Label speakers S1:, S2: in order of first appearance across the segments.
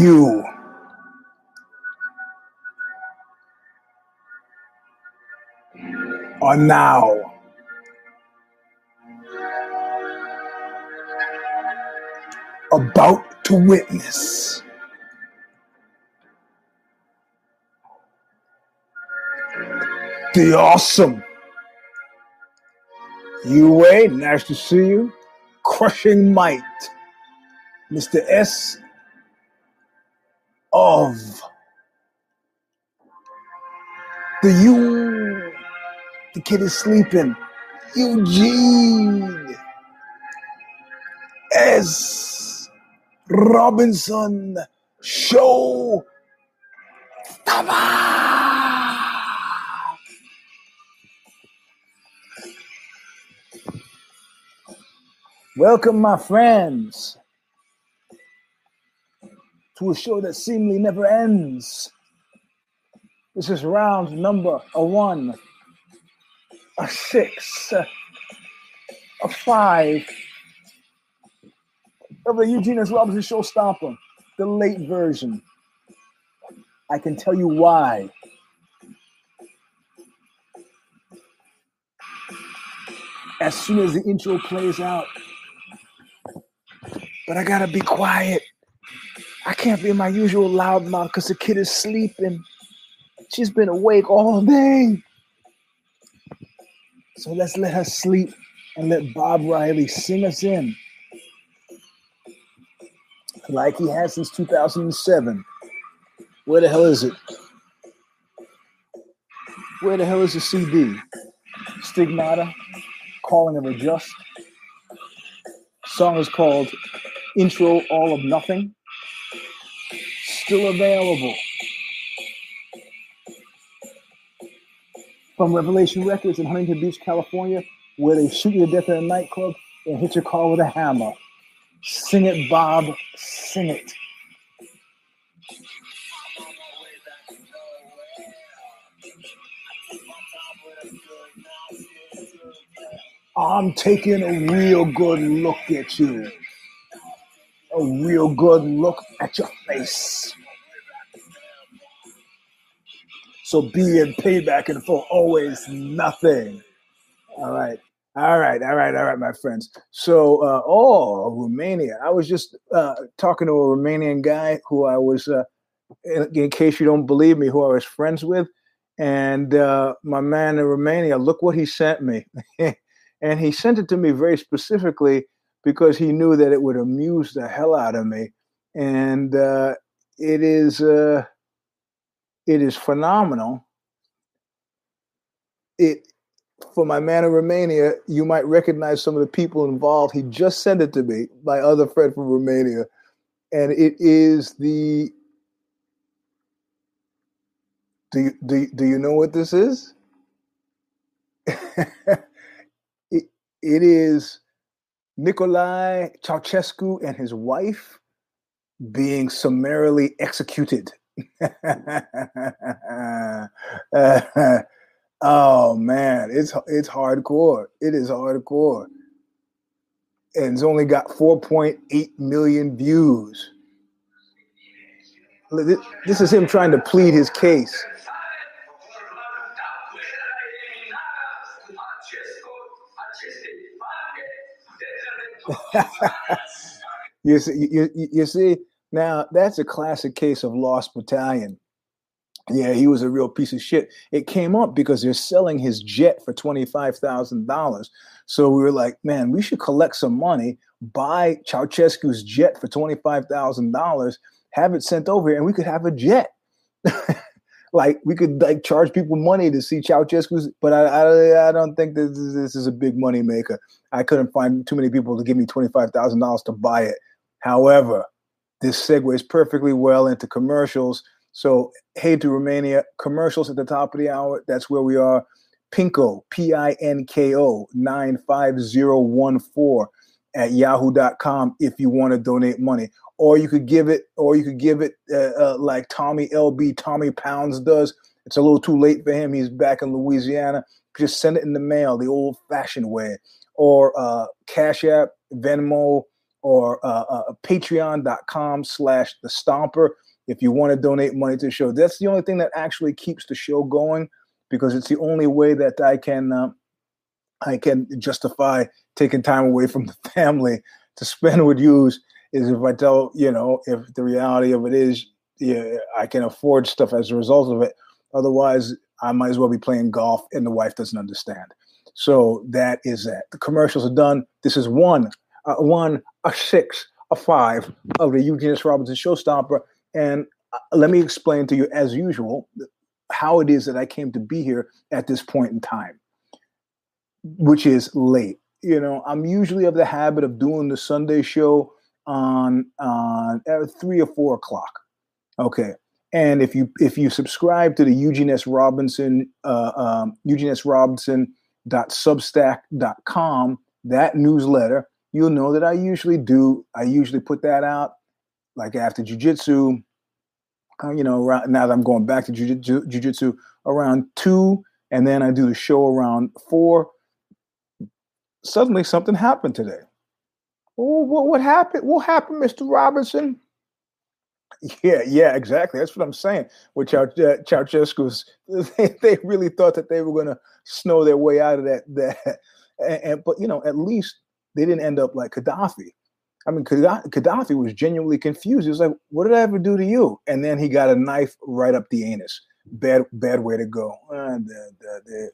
S1: You. Are now. About to witness. The awesome UA, nice to see you, crushing might, Mr. S of the U. The kid is sleeping. Eugene S. Robinson Show. Welcome, my friends, to a show that seemingly never ends. This is round number a one, a six, a five of the Eugene S. Robinson Show Stomper, the late version. I can tell you why. As soon as the intro plays out, but I gotta be quiet. I can't be my usual loud mouth because the kid is sleeping. She's been awake all day. So let's let her sleep and let Bob Riley sing us in like he has since 2007. Where the hell is it? Where the hell is the CD? Stigmata, Calling of a Just. Song is called Intro All of Nothing. Still available. From Revelation Records in Huntington Beach, California, where they shoot you to death in a nightclub and hit your car with a hammer. Sing it, Bob. Sing it. I'm taking a real good look at you. A real good look at your face. So be in payback and for always nothing. All right. All right, all right, all right, my friends. So, uh, oh, Romania. I was just uh, talking to a Romanian guy who I was, uh, in, in, case you don't believe me, who I was friends with. And uh, my man in Romania, look what he sent me. and he sent it to me very specifically because he knew that it would amuse the hell out of me. And uh, it is, uh, it is phenomenal. It for my man in Romania, you might recognize some of the people involved. He just sent it to me, my other friend from Romania. And it is the. Do you, do, do you know what this is? it, it is Nicolae Ceausescu and his wife being summarily executed. Oh man, it's it's hardcore. It is hardcore. And it's only got 4.8 million views. This is him trying to plead his case. you see, you, you see, now that's a classic case of lost battalion yeah, he was a real piece of shit. It came up because they're selling his jet for $25,000. So we were like, man, we should collect some money, buy Ceausescu's jet for $25,000, have it sent over here, and we could have a jet. like we could like charge people money to see Ceausescu's, but I, I, I don't think this is, this is a big money maker. I couldn't find too many people to give me $25,000 to buy it. However, this segues perfectly well into commercials so, hey to Romania, commercials at the top of the hour. That's where we are. Pinko, P I N K O 95014 at yahoo.com if you want to donate money. Or you could give it, or you could give it uh, uh, like Tommy LB, Tommy Pounds does. It's a little too late for him. He's back in Louisiana. Just send it in the mail the old fashioned way. Or uh, Cash App, Venmo, or uh, uh, patreon.com slash the stomper if you want to donate money to the show. That's the only thing that actually keeps the show going because it's the only way that I can uh, I can justify taking time away from the family to spend with you is if I tell you know if the reality of it is yeah I can afford stuff as a result of it. Otherwise, I might as well be playing golf, and the wife doesn't understand. So that is that. The commercials are done. This is one, uh, one, a six, a five of the Eugene S. Robinson Show Stomper. And uh, let me explain to you, as usual, how it is that I came to be here at this point in time, which is late. You know, I'm usually of the habit of doing the Sunday show on on uh, three or four o'clock. Okay, and if you if you subscribe to the Eugene S. Robinson uh, um, Eugene S. Robinson dot substack.com that newsletter you'll know that i usually do i usually put that out like after jiu-jitsu uh, you know now that i'm going back to jiu-jitsu around two and then i do the show around four suddenly something happened today oh what, what happened what happened mr robinson yeah, yeah, exactly. That's what I'm saying. With uh, Ceausescu's, they, they really thought that they were going to snow their way out of that. That, and, and, but you know, at least they didn't end up like Gaddafi. I mean, Gaddafi was genuinely confused. He was like, "What did I ever do to you?" And then he got a knife right up the anus. Bad, bad way to go. Uh, the, the,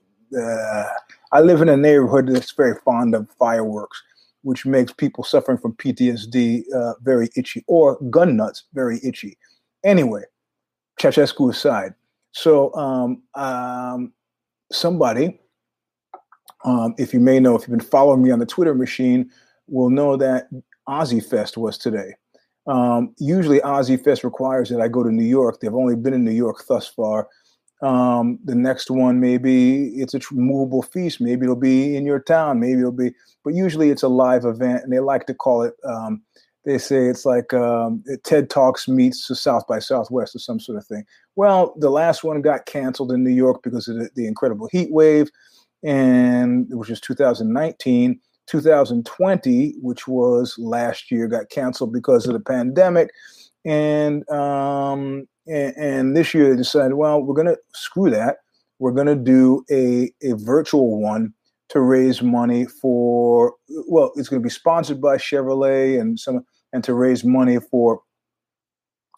S1: I live in a neighborhood that's very fond of fireworks which makes people suffering from PTSD uh, very itchy, or gun nuts very itchy. Anyway, Ceausescu aside, so um, um, somebody, um, if you may know, if you've been following me on the Twitter machine, will know that OZY Fest was today. Um, usually, OZY Fest requires that I go to New York. They've only been in New York thus far. Um, the next one, maybe it's a movable feast. Maybe it'll be in your town. Maybe it'll be, but usually it's a live event, and they like to call it. Um, they say it's like um, TED Talks meets South by Southwest or some sort of thing. Well, the last one got canceled in New York because of the, the incredible heat wave, and which was 2019. 2020, which was last year, got canceled because of the pandemic, and um, and, this year they decided, well, we're going to screw that. We're going to do a, a virtual one to raise money for, well, it's going to be sponsored by Chevrolet and some, and to raise money for,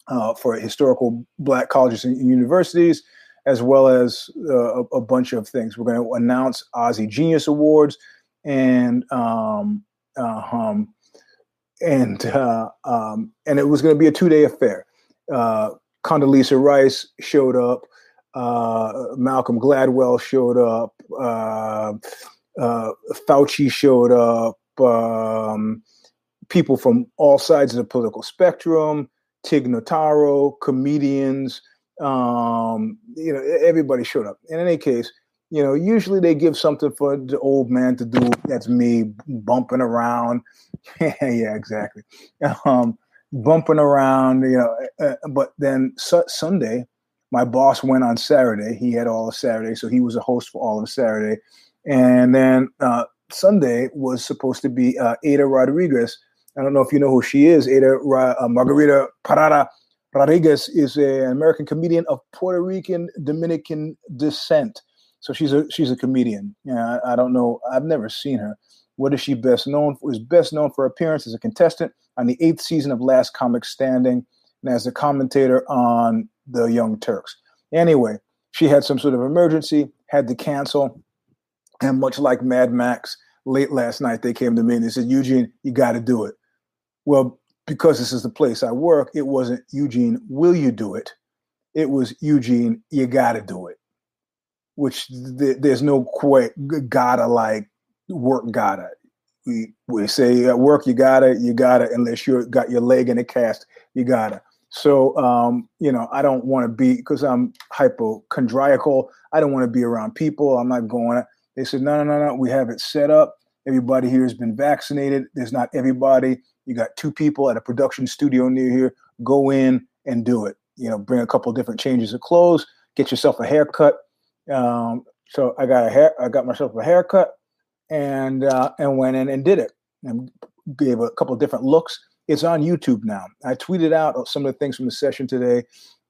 S1: uh, for historical black colleges and universities, as well as uh, a, a, bunch of things. We're going to announce OZY Genius Awards and, um, uh, um, and, uh, um, and it was going to be a two day affair. Uh, Condoleezza Rice showed up. Uh, Malcolm Gladwell showed up. Uh, uh, Fauci showed up. Um, people from all sides of the political spectrum. Tig Notaro, comedians. Um, you know, everybody showed up. In any case, you know, usually they give something for the old man to do. That's me bumping around. yeah, exactly. Um, bumping around, you know. Uh, but then su- Sunday, my boss went on Saturday. He had all of Saturday, so he was a host for all of Saturday. And then uh, Sunday was supposed to be uh, Aida Rodriguez. I don't know if you know who she is. Aida uh, Margarita Parada Rodriguez is a, an American comedian of Puerto Rican Dominican descent. So she's a she's a comedian. Yeah, I, I don't know. I've never seen her. What is she best known for? Is best known for appearance as a contestant on the eighth season of Last Comic Standing and as a commentator on The Young Turks. Anyway, she had some sort of emergency, had to cancel. And much like Mad Max, late last night they came to me and they said, Eugene, you got to do it. Well, because this is the place I work, it wasn't Eugene, will you do it? It was Eugene, you got to do it. Which th- there's no quite gotta like work gotta we we say at work you gotta you gotta unless you got your leg in a cast you gotta so um, you know i don't want to be because i'm hypochondriacal i don't want to be around people i'm not going they said no no no no we have it set up everybody here has been vaccinated there's not everybody you got two people at a production studio near here go in and do it. You know bring a couple different changes of clothes get yourself a haircut um, so i got a hair i got myself a haircut and uh, and went in and did it. And gave a couple of different looks. It's on YouTube now. I tweeted out some of the things from the session today.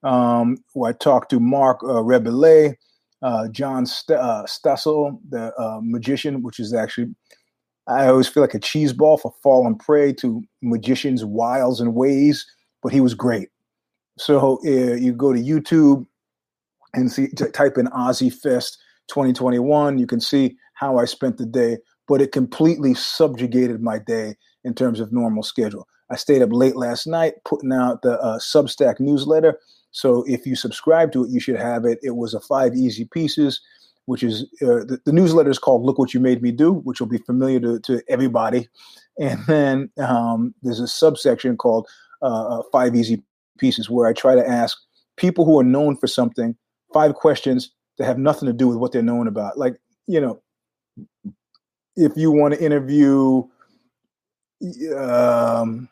S1: Um, where I talked to Mark uh, Rebele, uh, John St- uh, Stossel, the uh, magician, which is actually I always feel like a cheese ball for falling prey to magicians' wiles and ways, but he was great. So uh, you go to YouTube and see, t- type in OZY Fest 2021. You can see how I spent the day, but it completely subjugated my day in terms of normal schedule. I stayed up late last night putting out the uh, Substack newsletter. So if you subscribe to it, you should have it. It was a five easy pieces, which is uh, the, the, newsletter is called "Look What You Made Me Do," which will be familiar to, to everybody. And then um, there's a subsection called uh, uh Five Easy Pieces, where I try to ask people who are known for something five questions that have nothing to do with what they're known about. Like you know, if you want to interview. Um,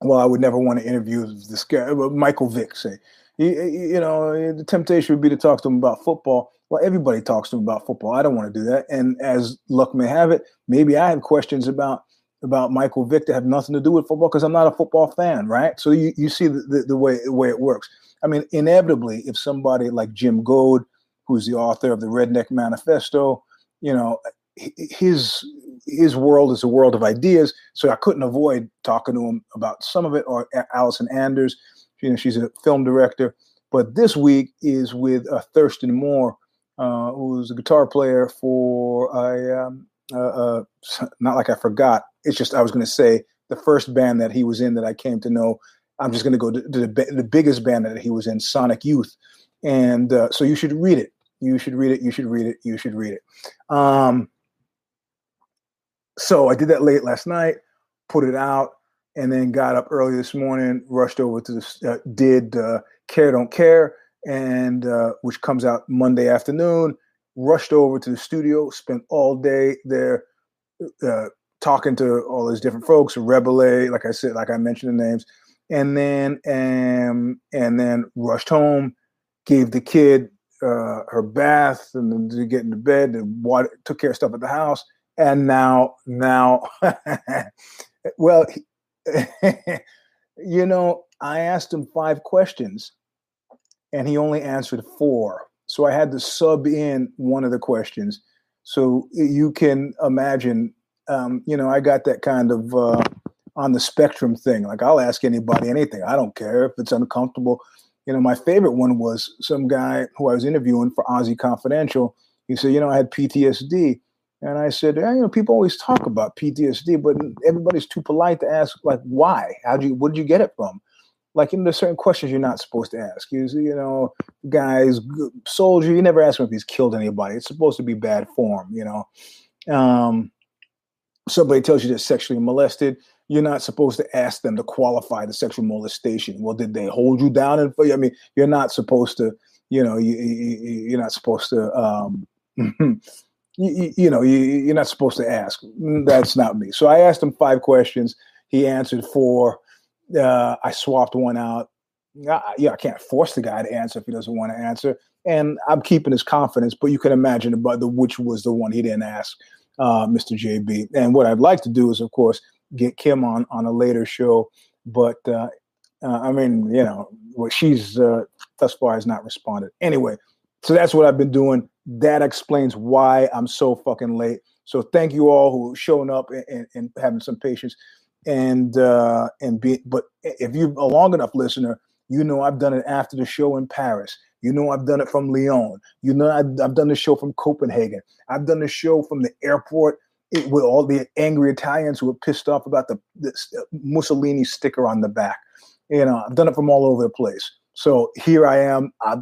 S1: well, I would never want to interview this guy, Michael Vick. Say, you, you know, the temptation would be to talk to him about football. Well, everybody talks to him about football. I don't want to do that. And as luck may have it, maybe I have questions about about Michael Vick that have nothing to do with football because I'm not a football fan, right? So you, you see the, the, the way the way it works. I mean, inevitably, if somebody like Jim Goad, who's the author of the Redneck Manifesto, you know, his his world is a world of ideas. So I couldn't avoid talking to him about some of it. Or Allison Anders, you know, she's a film director. But this week is with uh, Thurston Moore, uh, who's a guitar player for a um, uh, uh not like I forgot. It's just I was going to say the first band that he was in that I came to know. I'm just going to go to, to the, the, biggest band that he was in, Sonic Youth, and uh, so you should read it. You should read it. You should read it. You should read it. Um, so I did that late last night, put it out, and then got up early this morning, rushed over to the, uh, did uh, Care Don't Care, and uh, which comes out Monday afternoon. Rushed over to the studio, spent all day there uh, talking to all these different folks, Rebele, like I said, like I mentioned the names, and then um, and then rushed home, gave the kid uh, her bath and then to get into bed and water, took care of stuff at the house. And now now well you know i asked him five questions and he only answered four. So i had to sub in one of the questions. So you can imagine um, you know i got that kind of uh, on the spectrum thing. Like i'll ask anybody anything. I don't care if it's uncomfortable you know my favorite one was some guy who i was interviewing for OZY Confidential he said you know i had ptsd and I said, yeah, you know, people always talk about PTSD, but everybody's too polite to ask, like, why? How do you? what did you get it from? Like, you know, there's certain questions you're not supposed to ask. You, you know, guys, soldier, you never ask him if he's killed anybody. It's supposed to be bad form, you know. Um, somebody tells you they're sexually molested, you're not supposed to ask them to qualify the sexual molestation. Well, did they hold you down? And I mean, you're not supposed to, you know, you, you, are not supposed to. Um, you, you know, you, are not supposed to ask. That's not me. So I asked him five questions. He answered four. Uh, I swapped one out. I, yeah, I can't force the guy to answer if he doesn't want to answer. And I'm keeping his confidence, but you can imagine about the which was the one he didn't ask, uh, Mr. JB. And what I'd like to do is, of course, get Kim on on a later show. But uh, uh, I mean, you know, what she's uh, thus far has not responded. Anyway, so that's what I've been doing that explains why I'm so fucking late. So thank you all who showing up and, and, and having some patience. And uh, and be but if you're a long enough listener, you know I've done it after the show in Paris. You know I've done it from Lyon. You know I've, I've done the show from Copenhagen. I've done the show from the airport it, with all the angry Italians who were pissed off about the, the uh, Mussolini sticker on the back. You know I've done it from all over the place. So here I am. I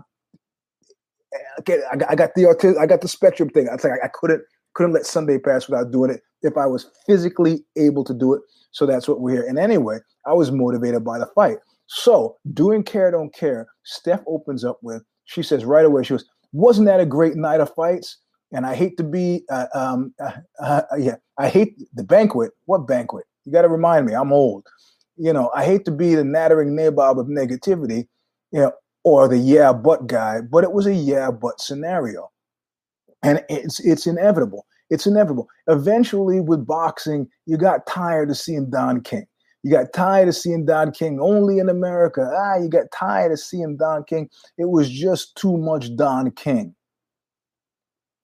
S1: okay, I got, the I got the spectrum thing. I was like, I, couldn't couldn't let Sunday pass without doing it if I was physically able to do it. So that's what we're here. And anyway, I was motivated by the fight. So doing care don't care. Steph opens up with she says right away she goes, wasn't that a great night of fights? And I hate to be, uh, um, uh, uh, yeah, I hate the banquet. What banquet? You got to remind me, I'm old. You know, I hate to be the nattering nabob of negativity. You know, or the yeah but guy, but it was a yeah but scenario. And it's it's inevitable. It's inevitable. Eventually, with boxing, you got tired of seeing Don King. You got tired of seeing Don King only in America. Ah, you got tired of seeing Don King. It was just too much Don King.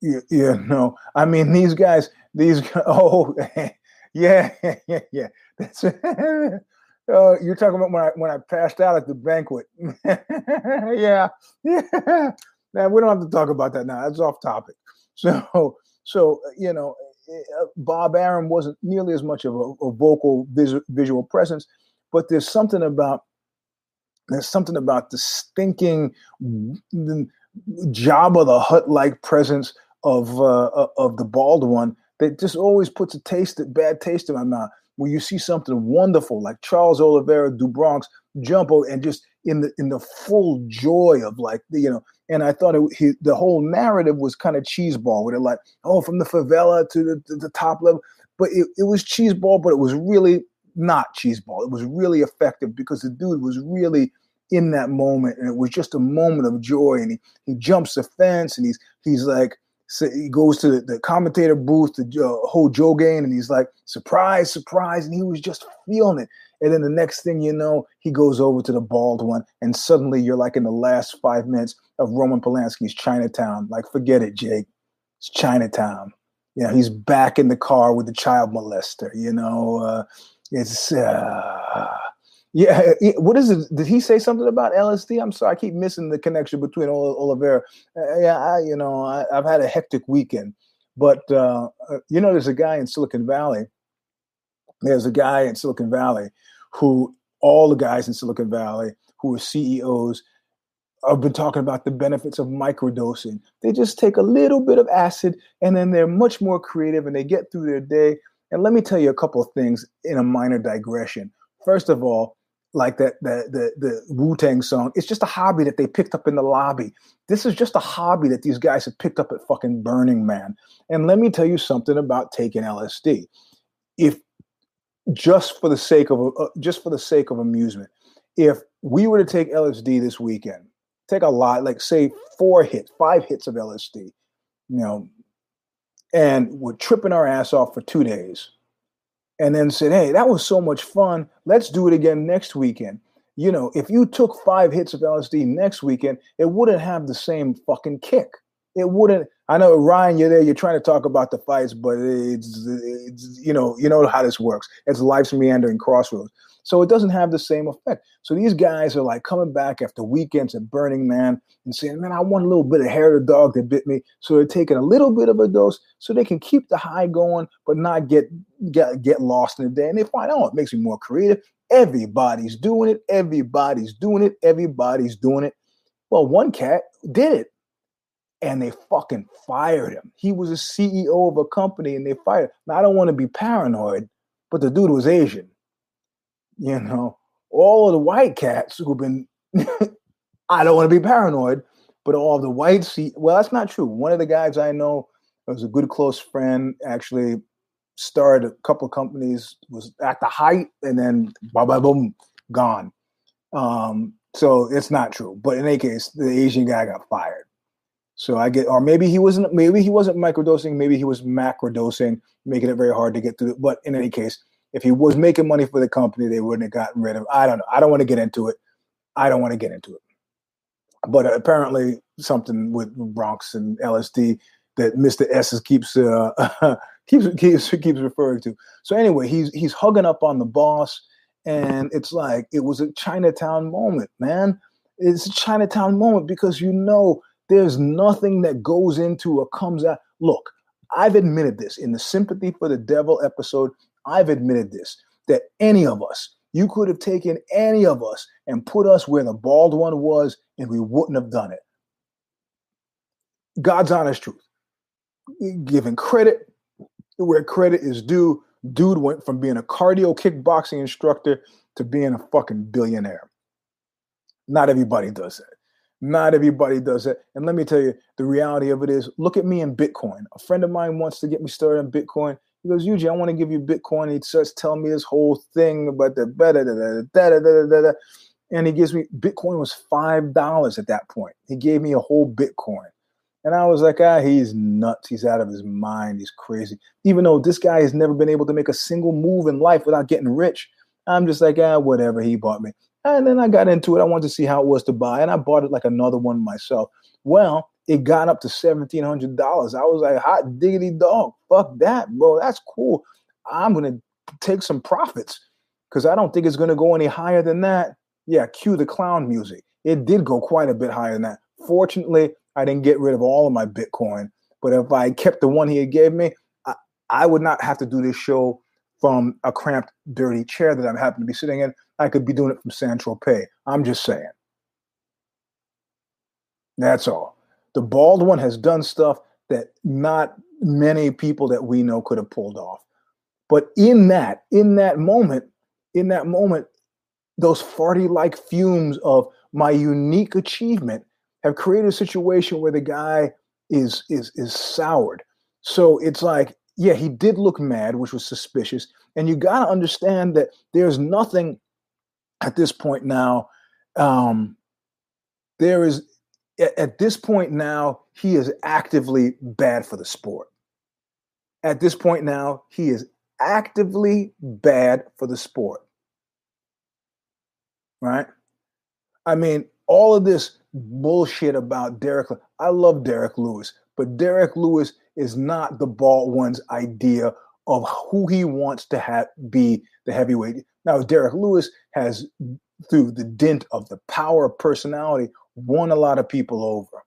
S1: You, you know, I mean, these guys, these oh, yeah, yeah, yeah. That's uh, you're talking about when I when I passed out at the banquet. yeah, yeah. Man, we don't have to talk about that now. That's off topic. So, so you know, uh, Bob Arum wasn't nearly as much of a, a vocal vis- visual presence, but there's something about there's something about the stinking Jabba the Hutt like presence of uh, of the bald one that just always puts a taste, a bad taste in my mouth. When you see something wonderful like Charles Oliveira do Bronx jump over and just in the in the full joy of like you know and I thought it, he, the whole narrative was kind of cheeseball with it like oh from the favela to the, to the top level but it, it was cheeseball but it was really not cheeseball. It was really effective because the dude was really in that moment and it was just a moment of joy and he, he jumps the fence and he's he's like he goes to the, the commentator booth to uh, hold Joe Gain, and he's like, surprise, surprise. And he was just feeling it. And then the next thing you know, he goes over to the bald one, and suddenly you're like in the last five minutes of Roman Polanski's Chinatown. Like, forget it, Jake. It's Chinatown. You know, he's back in the car with the child molester. You know, uh, it's uh, yeah, what is it? Did he say something about LSD? I'm sorry, I keep missing the connection between Oliveira. Uh, yeah, I, you know, I, have had a hectic weekend, but uh, uh, you know, there's a guy in Silicon Valley. There's a guy in Silicon Valley who all the guys in Silicon Valley who are CEOs have been talking about the benefits of microdosing. They just take a little bit of acid and then they're much more creative and they get through their day. And let me tell you a couple of things in a minor digression. First of all, like that the the the Wu Tang song. It's just a hobby that they picked up in the lobby. This is just a hobby that these guys have picked up at fucking Burning Man. And let me tell you something about taking LSD. If just for the sake of uh, just for the sake of amusement, if we were to take LSD this weekend, take a lot, like say four hits, five hits of LSD, you know, and we're tripping our ass off for two days and then said, Hey, that was so much fun. Let's do it again next weekend. You know, if you took five hits of LSD next weekend, it wouldn't have the same fucking kick. It wouldn't. I know Ryan, you're there. You're trying to talk about the fights, but it's, it's you know, you know how this works. It's life's meandering crossroads. So it doesn't have the same effect. So these guys are like coming back after weekends at Burning Man and saying, man, I want a little bit of hair of the dog that bit me. So they're taking a little bit of a dose so they can keep the high going, but not get get, get lost in the day. And they find, oh, it makes me more creative. Everybody's doing it. Everybody's doing it. Everybody's doing it. Well, one cat did it and they fucking fired him. He was a CEO of a company and they fired him. Now, I don't want to be paranoid, but the dude was Asian you know, all of the white cats who've been, I don't want to be paranoid, but all the white see, well, that's not true. One of the guys I know was a good close friend, actually started a couple of companies, was at the height, and then blah, blah, boom, gone. Um, so it's not true. But in any case, the Asian guy got fired. So I get, or maybe he wasn't, maybe he wasn't microdosing, maybe he was macrodosing, making it very hard to get through. But in any case, if he was making money for the company, they wouldn't have gotten rid of. I don't know. I don't want to get into it. I don't want to get into it. But apparently, something with Bronx and LSD that Mr. S keeps uh, keeps keeps keeps referring to. So anyway, he's he's hugging up on the boss, and it's like it was a Chinatown moment, man. It's a Chinatown moment because you know there's nothing that goes into or comes out. Look, I've admitted this in the Sympathy for the Devil episode. I've admitted this that any of us, you could have taken any of us and put us where the bald one was, and we wouldn't have done it. God's honest truth. Giving credit where credit is due, dude went from being a cardio kickboxing instructor to being a fucking billionaire. Not everybody does that. Not everybody does that. And let me tell you, the reality of it is look at me in Bitcoin. A friend of mine wants to get me started in Bitcoin. He goes, Yuji, I want to give you Bitcoin. He starts telling me this whole thing about the da da da da da da da. And he gives me Bitcoin was five dollars at that point. He gave me a whole Bitcoin. And I was like, ah, he's nuts. He's out of his mind. He's crazy. Even though this guy has never been able to make a single move in life without getting rich, I'm just like, ah, whatever. He bought me. And then I got into it. I wanted to see how it was to buy, and I bought it like another one myself. Well, it got up to seventeen hundred dollars. I was like, hot diggity dog, fuck that, bro. That's cool. I'm gonna take some profits because I don't think it's gonna go any higher than that. Yeah, cue the clown music. It did go quite a bit higher than that. Fortunately, I didn't get rid of all of my Bitcoin. But if I kept the one he gave me, I, I would not have to do this show from a cramped, dirty chair that I'm happen to be sitting in. I could be doing it from San Tropez. I'm just saying. That's all. The bald one has done stuff that not many people that we know could have pulled off. But in that, in that moment, in that moment, those farty like fumes of my unique achievement have created a situation where the guy is is is soured. So it's like, yeah, he did look mad, which was suspicious. And you got to understand that there's nothing at this point now. Um, there is at this point now, he is actively bad for the sport. At this point now, he is actively bad for the sport. Right? I mean, all of this bullshit about Derrick. I love Derrick Lewis, but Derrick Lewis is not the bald one's idea of who he wants to have be the heavyweight. Now, Derrick Lewis has, through the dint of the power of personality, won a lot of people over.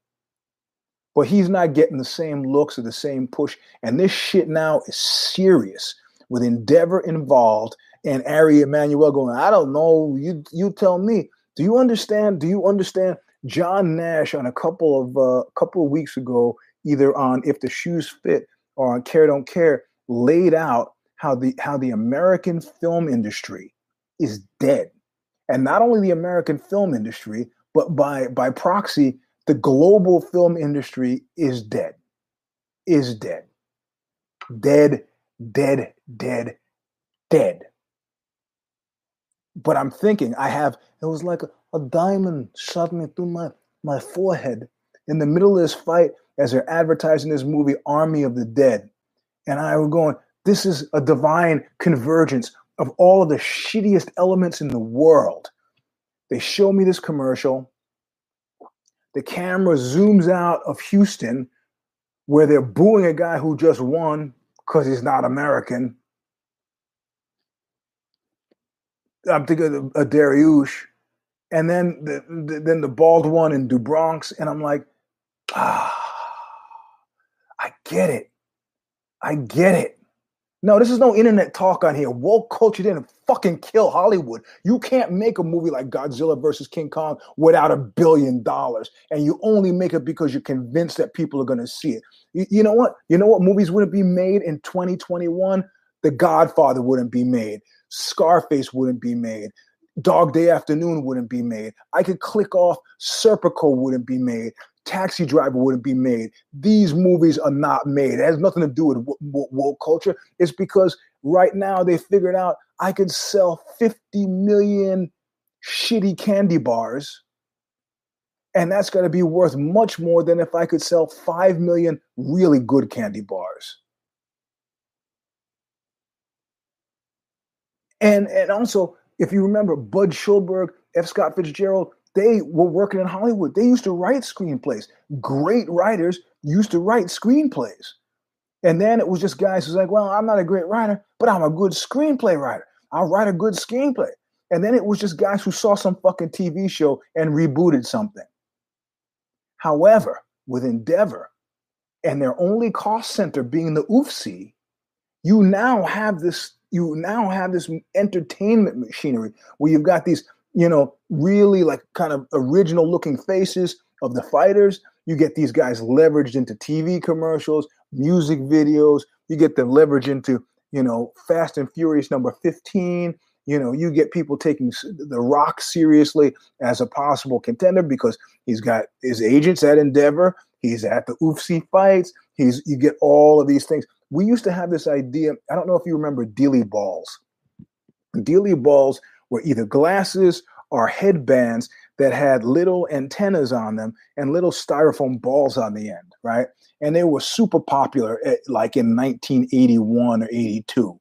S1: But he's not getting the same looks or the same push. And this shit now is serious with Endeavor involved and Ari Emanuel going, I don't know, you you tell me. Do you understand? Do you understand? John Nash on a couple of uh, couple of weeks ago, either on If the Shoes Fit or on Care Don't Care, laid out how the how the American film industry is dead, and not only the American film industry, but by by proxy, the global film industry is dead, is dead, dead, dead, dead, dead. But I'm thinking, I have it was like a, diamond shot me through my, my forehead in the middle of this fight as they're advertising this movie, Army of the Dead. And I was going, this is a divine convergence of all of the shittiest elements in the world. They show me this commercial. The camera zooms out of Houston where they're booing a guy who just won because he's not American. I'm thinking of a Dariush and then the, the, then the bald one in do Bronx, and I'm like, ah, I get it, I get it. No, this is no internet talk on here. Woke culture didn't fucking kill Hollywood. You can't make a movie like Godzilla versus King Kong without a billion dollars, and you only make it because you're convinced that people are going to see it. You, you know what? You know what movies wouldn't be made in 2021? The Godfather wouldn't be made. Scarface wouldn't be made. Dog Day Afternoon wouldn't be made. I could click off Serpico wouldn't be made. Taxi Driver wouldn't be made. These movies are not made. It has nothing to do with woke culture. It's because right now they figured out I could sell 50 million shitty candy bars. And that's going to be worth much more than if I could sell 5 million really good candy bars. And, and also, if you remember, Budd Schulberg, F. Scott Fitzgerald, they were working in Hollywood. They used to write screenplays. Great writers used to write screenplays. And then it was just guys who's like, well, I'm not a great writer, but I'm a good screenplay writer. I'll write a good screenplay. And then it was just guys who saw some fucking TV show and rebooted something. However, with Endeavor and their only cost center being the UFC, you now have this you now have this entertainment machinery where you've got these, you know, really like kind of original looking faces of the fighters. You get these guys leveraged into TV commercials, music videos. You get them leveraged into, you know, Fast and Furious number 15. You know, you get people taking The Rock seriously as a possible contender because he's got his agents at Endeavor. He's at the UFC fights. He's you get all of these things we used to have this idea. I don't know if you remember Dealey balls. Dealey balls were either glasses or headbands that had little antennas on them and little styrofoam balls on the end, right? And they were super popular at, like in 1981 or 82, all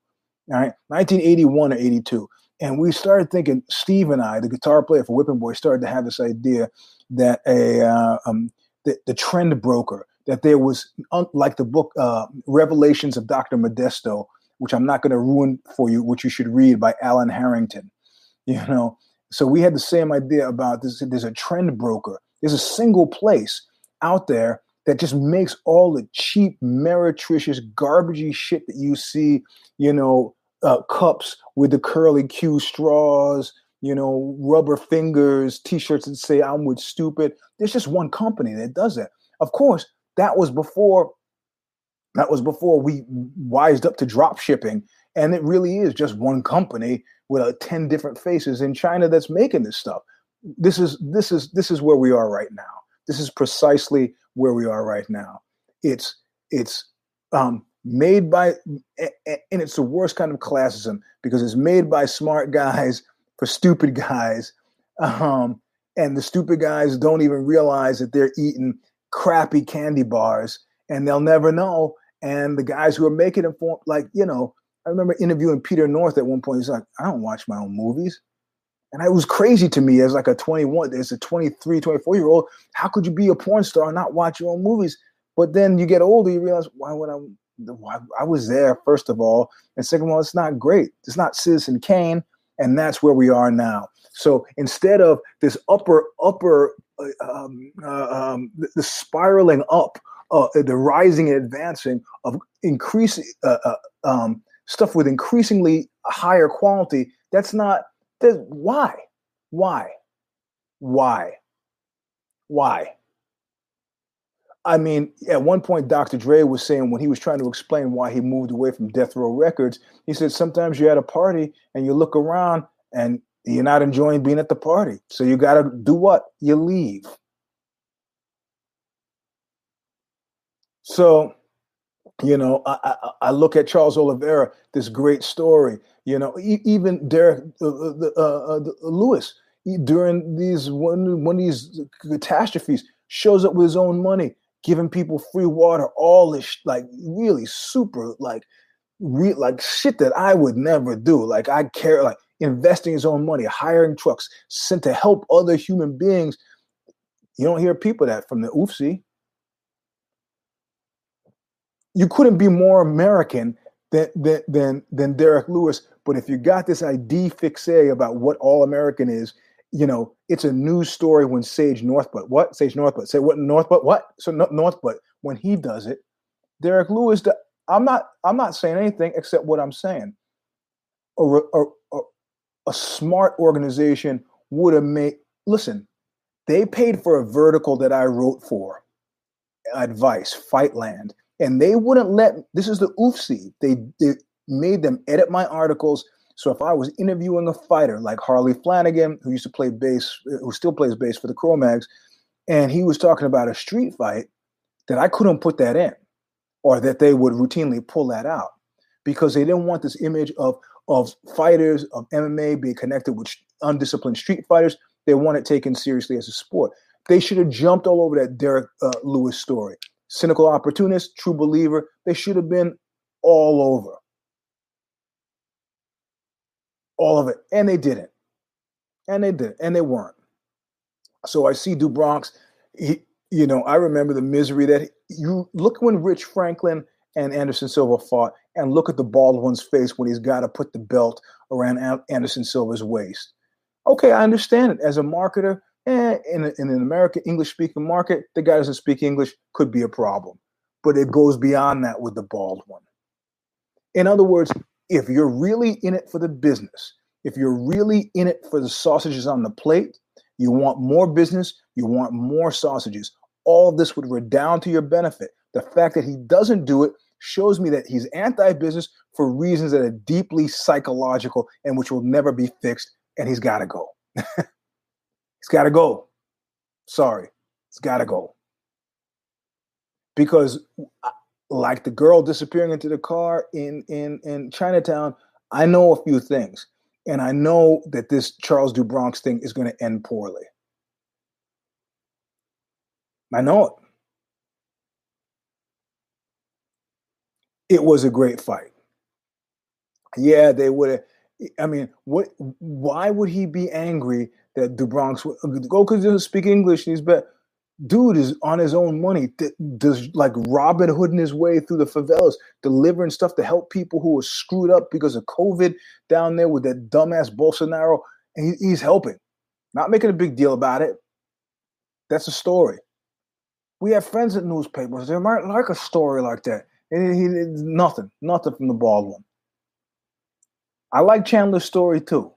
S1: right? 1981 or 82. And we started thinking, Steve and I, the guitar player for Whipping Boy, started to have this idea that a uh, um, the, the trend broker, that there was, like the book uh, Revelations of Dr. Modesto, which I'm not going to ruin for you, which you should read by Alan Harrington. You know, so we had the same idea about this. There's a trend broker. There's a single place out there that just makes all the cheap, meretricious, garbagey shit that you see. You know, uh, cups with the curly Q straws. You know, rubber fingers, T-shirts that say "I'm with stupid." There's just one company that does that. Of course, that was before. That was before we wised up to drop shipping, and it really is just one company with uh, 10 different faces in China that's making this stuff. This is this is this is where we are right now. This is precisely where we are right now. It's it's um, made by and it's the worst kind of classism because it's made by smart guys for stupid guys. Um, and the stupid guys don't even realize that they're eating crappy candy bars and they'll never know. And the guys who are making it for like, you know, I remember interviewing Peter North at one point. He's like, I don't watch my own movies. And it was crazy to me as like a 21, as a 23, 24 year old. How could you be a porn star and not watch your own movies? But then you get older, you realize, why would I? Why, I was there, first of all. And second of all, it's not great. It's not Citizen Kane. And that's where we are now. So instead of this upper, upper, uh, um, uh, um, the, spiraling up, uh, the rising and advancing of increasing, uh, uh, um, stuff with increasingly higher quality. That's not that's, why, why, why, why. I mean, at one point, Dr. Dre was saying when he was trying to explain why he moved away from Death Row Records, he said sometimes you're at a party and you look around and you're not enjoying being at the party. So you got to do what? You leave. So you know, I, I, I, look at Charles Oliveira, this great story. You know, even Derrick uh, uh, uh, Lewis during these one one of these catastrophes shows up with his own money, giving people free water, all this like really super like re- like shit that I would never do. Like I care like investing his own money, hiring trucks, sent to help other human beings. You don't hear people that from the oofsie you couldn't be more American than, than than than Derrick Lewis. But if you got this idée fixe about what all American is, you know, it's a news story when Sage Northcutt, what Sage Northcutt, say what Northcutt, what? So Northcutt, when he does it, Derrick Lewis, I'm not, I'm not saying anything except what I'm saying. A, a, a, a smart organization would have made. Listen, they paid for a vertical that I wrote for advice, Fightland and they wouldn't let this is the oofsie they, they made them edit my articles. So if i was interviewing a fighter like harley flanagan who used to play bass who still plays bass for the cro-mags and he was talking about a street fight that i couldn't put that in or that they would routinely pull that out because they didn't want this image of of fighters of mma being connected with undisciplined street fighters. They want it taken seriously as a sport. They should have jumped all over that derrick uh, lewis story cynical opportunist, true believer. They should have been all over. All of it. And they didn't. And they didn't. And they weren't. So I see do Bronx. He, you know, I remember the misery that he, you look when Rich Franklin and Anderson Silva fought, and look at the bald one's face when he's got to put the belt around Anderson Silva's waist. Okay, I understand it. As a marketer, eh, in, a, in an American English speaking market, the guy doesn't speak English could be a problem. But it goes beyond that with the bald one. In other words, if you're really in it for the business, if you're really in it for the sausages on the plate, you want more business, you want more sausages. All this would redound to your benefit. The fact that he doesn't do it shows me that he's anti business for reasons that are deeply psychological and which will never be fixed, and he's got to go. It's got to go. Sorry, it's got to go. Because, uh, like the girl disappearing into the car in in in Chinatown, I know a few things. And I know that this Charles do Bronx thing is going to end poorly. I know it. It was a great fight. Yeah, they would have. I mean, what? Why would he be angry that the Bronx would uh, go because he doesn't speak English? he's but dude is on his own money. Does like Robin Hooding his way through the favelas, delivering stuff to help people who are screwed up because of COVID down there with that dumbass Bolsonaro. And he, he's helping, not making a big deal about it. That's a story. We have friends at newspapers. They might like a story like that. And he, nothing, nothing from the bald one. I like Chandler's story too.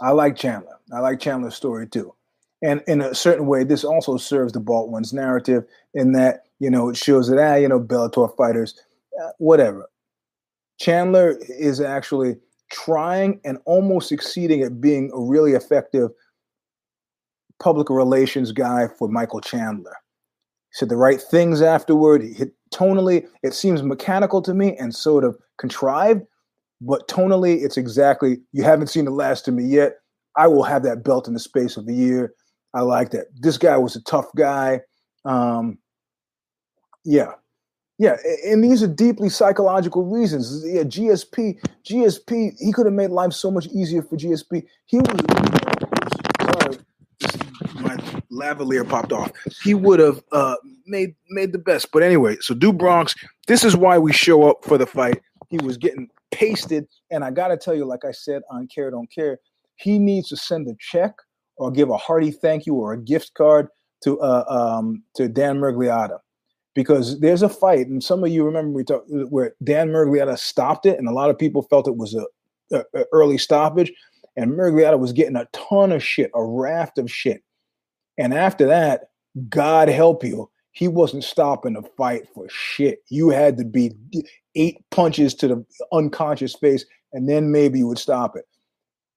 S1: I like Chandler. I like Chandler's story too. And in a certain way, this also serves the bald one's narrative in that, you know, it shows that, ah, you know, Bellator fighters, uh, whatever. Chandler is actually trying and almost succeeding at being a really effective public relations guy for Michael Chandler. He said the right things afterward. He hit tonally, it seems mechanical to me and sort of contrived, but tonally, it's exactly, you haven't seen the last of me yet. I will have that belt in the space of a year. I like that. This guy was a tough guy. Um, yeah, yeah, and these are deeply psychological reasons. Yeah, GSP, GSP, he could have made life so much easier for GSP. He was sorry, my lavalier popped off. He would have uh, made made the best. But anyway, so Do Bronx, this is why we show up for the fight. He was getting pasted, and I got to tell you, like I said on Care Don't Care, he needs to send a check or give a hearty thank you or a gift card to uh, um, to Dan Miragliotta because there's a fight, and some of you remember we talked where Dan Miragliotta stopped it, and a lot of people felt it was a, a, a early stoppage, and Miragliotta was getting a ton of shit, a raft of shit, and after that, God help you, he wasn't stopping the fight for shit. You had to be eight punches to the unconscious face, and then maybe you would stop it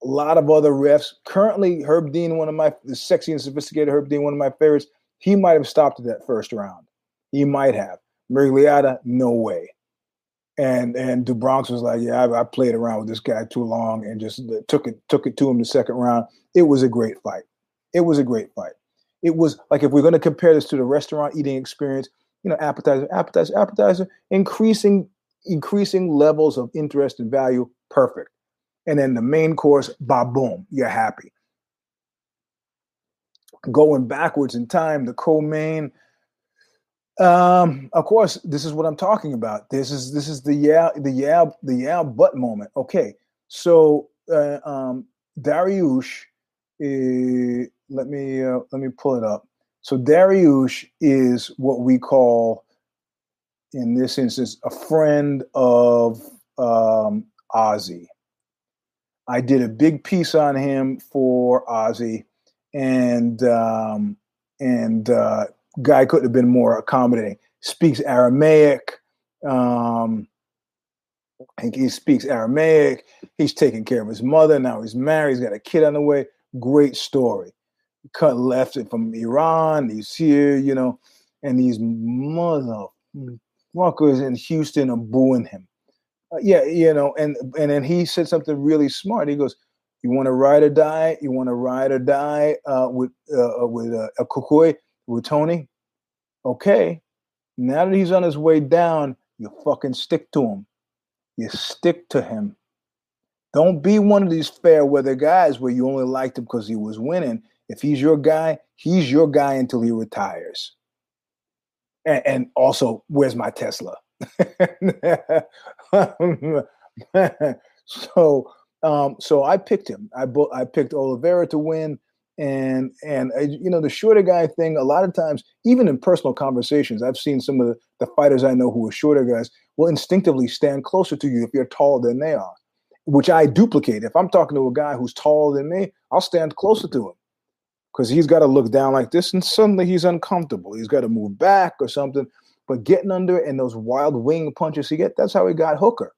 S1: a lot of other refs. Currently, Herb Dean, one of my the sexy and sophisticated Herb Dean, one of my favorites. He might have stopped at that first round. He might have. Miragliotta, no way. And and do Bronx was like, yeah, I, I, played around with this guy too long and just took it took it to him the second round. It was a great fight. It was a great fight. It was like if we're going to compare this to the restaurant eating experience, you know, appetizer, appetizer, appetizer, increasing increasing levels of interest and value, perfect and then the main course, ba boom, you're happy. Going backwards in time, the co-main. Um, of course, this is what I'm talking about. This is this is the yeah the yeah the yeah but moment. Okay, so uh, um, Dariush, uh, let me uh, let me pull it up. So Dariush is what we call, in this instance, a friend of um, OZY. I did a big piece on him for OZY, and um, and uh, guy couldn't have been more accommodating. Speaks Aramaic. Um, he speaks Aramaic. He's taking care of his mother. Now he's married. He's got a kid on the way. Great story. Cut left it from Iran. He's here, you know, and these motherfuckers in Houston are booing him. Uh, yeah, you know, and and then he said something really smart. He goes, "You want to ride or die? You want to ride or die uh, with uh, uh with uh, a Cucuy with Tony? Okay. Now that he's on his way down, you fucking stick to him. You stick to him. Don't be one of these fair weather guys where you only liked him because he was winning. If he's your guy, he's your guy until he retires. And, and also, where's my Tesla? so um, so I picked him. I I picked Oliveira to win, and and uh, you know the shorter guy thing. A lot of times, even in personal conversations, I've seen some of the, the fighters I know who are shorter guys will instinctively stand closer to you if you're taller than they are, which I duplicate. If I'm talking to a guy who's taller than me, I'll stand closer to him because he's got to look down like this, and suddenly he's uncomfortable. He's got to move back or something. But getting under and those wild wing punches he get, that's how he got Hooker.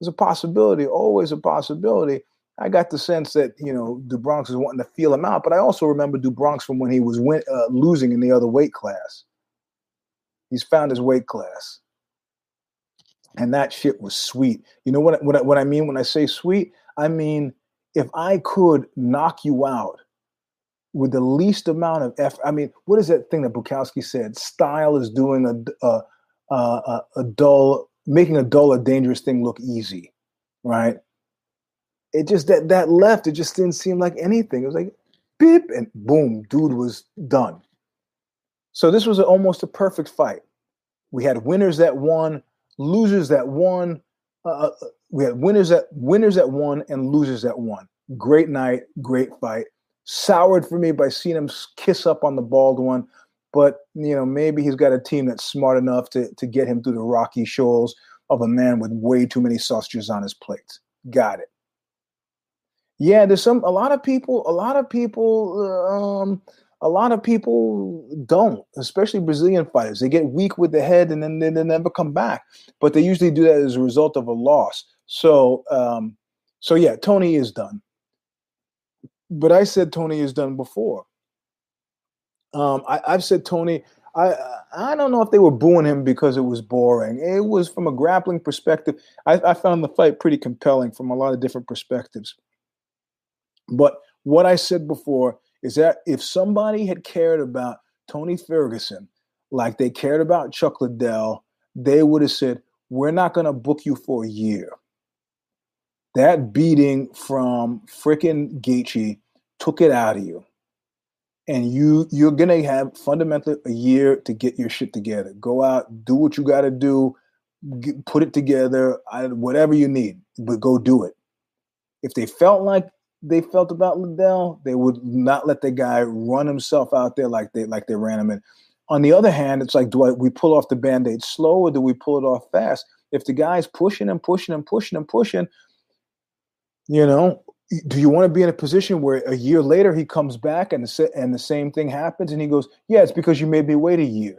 S1: There's a possibility, always a possibility. I got the sense that you know do Bronx is wanting to feel him out, but I also remember do Bronx from when he was win- uh, losing in the other weight class. He's found his weight class. And that shit was sweet. You know what, what, what I mean when I say sweet? I mean, if I could knock you out with the least amount of effort, I mean, what is that thing that Bukowski said? Style is doing a, a, a, a dull, making a dull or dangerous thing look easy, right? It just, that, that left, it just didn't seem like anything. It was like, beep, and boom, dude was done. So this was a, almost a perfect fight. We had winners that won, losers that won. Uh, uh, we had winners that winners that won and losers that won. Great night, great fight. Soured for me by seeing him kiss up on the bald one, but you know maybe he's got a team that's smart enough to to get him through the rocky shoals of a man with way too many sausages on his plate. Got it. Yeah, there's some a lot of people. A lot of people. Um, a lot of people don't, especially Brazilian fighters. They get weak with the head and then they, they never come back. But they usually do that as a result of a loss. So, um, so yeah, Tony is done. But I said Tony is done before. Um, I, I've said Tony. I I don't know if they were booing him because it was boring. It was from a grappling perspective. I, I found the fight pretty compelling from a lot of different perspectives. But what I said before is that if somebody had cared about Tony Ferguson like they cared about Chuck Liddell, they would have said, We're not going to book you for a year. That beating from freaking Gaethje took it out of you. And you you're gonna have fundamentally a year to get your shit together. Go out, do what you got to do, get, put it together, whatever you need, but go do it. If they felt like they felt about Liddell, they would not let the guy run himself out there like they like they ran him in. On the other hand, it's like, do I we pull off the band-aid slow or do we pull it off fast? If the guy's pushing and pushing and pushing and pushing, you know, do you want to be in a position where a year later he comes back and the, and the same thing happens and he goes, yeah, it's because you made me wait a year.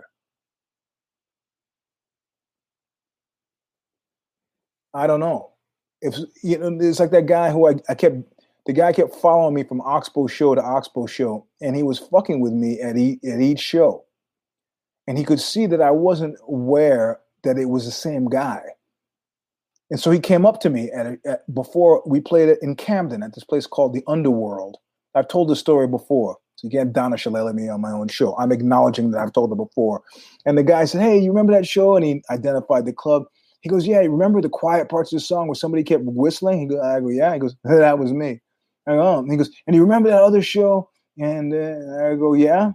S1: I don't know. If you know, it's like that guy who I, I kept the guy kept following me from Oxbow show to Oxbow show, and he was fucking with me at, e- at each show. And he could see that I wasn't aware that it was the same guy. And so he came up to me at, at before we played it in Camden at this place called the Underworld. I've told this story before. So again, Donna Shalala me on my own show. I'm acknowledging that I've told it before. And the guy said, Hey, you remember that show? And he identified the club. He goes, Yeah, you remember the quiet parts of the song where somebody kept whistling? He goes, I go, Yeah. He goes, That was me. I go, oh. he goes, and you remember that other show? And uh, I go, yeah.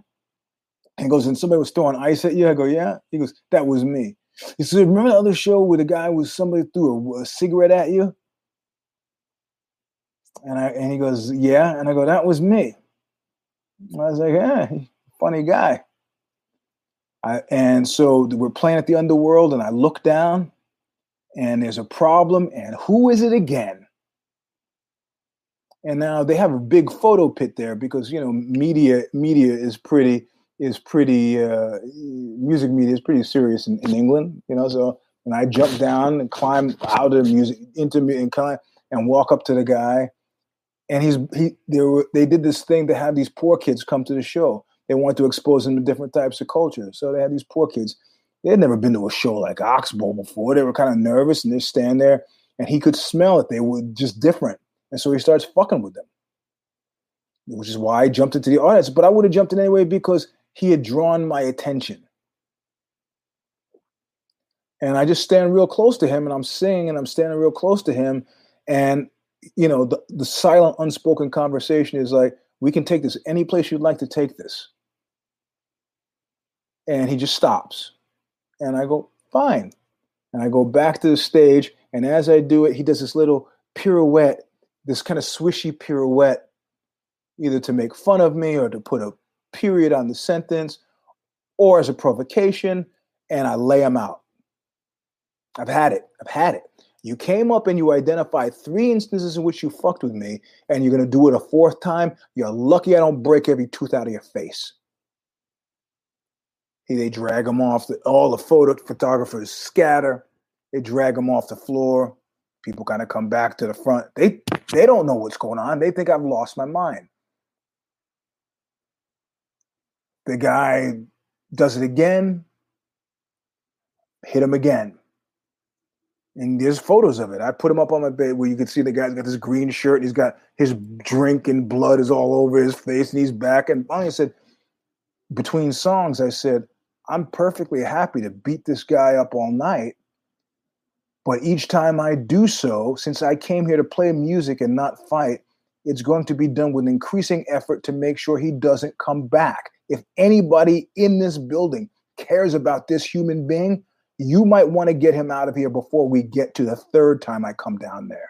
S1: He goes, and somebody was throwing ice at you. I go, yeah. He goes, that was me. He see, remember the other show where the guy was somebody threw a, a cigarette at you? And I and he goes, yeah. And I go, that was me. I was like, yeah, funny guy. I, and so we're playing at the underworld, and I look down, and there's a problem, and who is it again? and now they have a big photo pit there because you know media media is pretty is pretty uh, music media is pretty serious in, in England, you know. So and I jump down and climb out of music into and climb and walk up to the guy, and he's he they were they did this thing to have these poor kids come to the show. They wanted to expose them to different types of culture, so they had these poor kids. They had never been to a show like Oxbow before. They were kind of nervous, and they stand there, and he could smell it. They were just different and so he starts fucking with them, which is why I jumped into the audience. But I would have jumped in anyway because he had drawn my attention. And I just stand real close to him and I'm singing and I'm standing real close to him. And, you know, the, the silent, unspoken conversation is like, we can take this any place you'd like to take this. And he just stops. And I go, fine. And I go back to the stage. And as I do it, he does this little pirouette this kind of swishy pirouette, either to make fun of me or to put a period on the sentence or as a provocation, and I lay them out. I've had it. I've had it. You came up and you identified three instances in which you fucked with me, and you're going to do it a fourth time. You're lucky I don't break every tooth out of your face. They drag them off. The, all the photo photographers scatter. They drag them off the floor. People kind of come back to the front. They they don't know what's going on. They think I've lost my mind. The guy does it again. Hit him again. And there's photos of it. I put him up on my bed where you can see the guy's got this green shirt. And he's got his drink and blood is all over his face and he's back. And I said, between songs, I said, I'm perfectly happy to beat this guy up all night. But each time I do so, since I came here to play music and not fight, it's going to be done with increasing effort to make sure he doesn't come back. If anybody in this building cares about this human being, you might want to get him out of here before we get to the third time I come down there.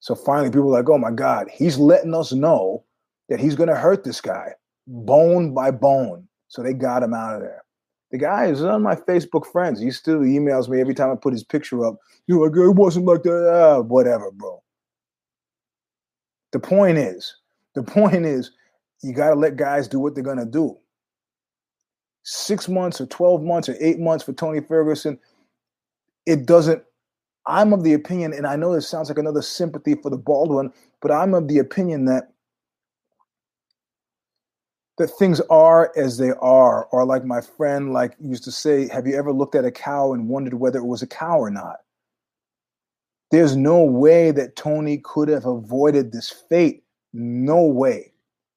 S1: So finally, people are like, oh my God, he's letting us know that he's going to hurt this guy bone by bone. So they got him out of there. The guy is on my Facebook friends. He still emails me every time I put his picture up. You're like, it wasn't like that. Ah, whatever, bro. The point is, the point is, you got to let guys do what they're going to do six months or 12 months or eight months for Tony Ferguson, it doesn't. I'm of the opinion, and I know this sounds like another sympathy for the bald one, but I'm of the opinion that that things are as they are, or like my friend like used to say, have you ever looked at a cow and wondered whether it was a cow or not? There's no way that Tony could have avoided this fate. No way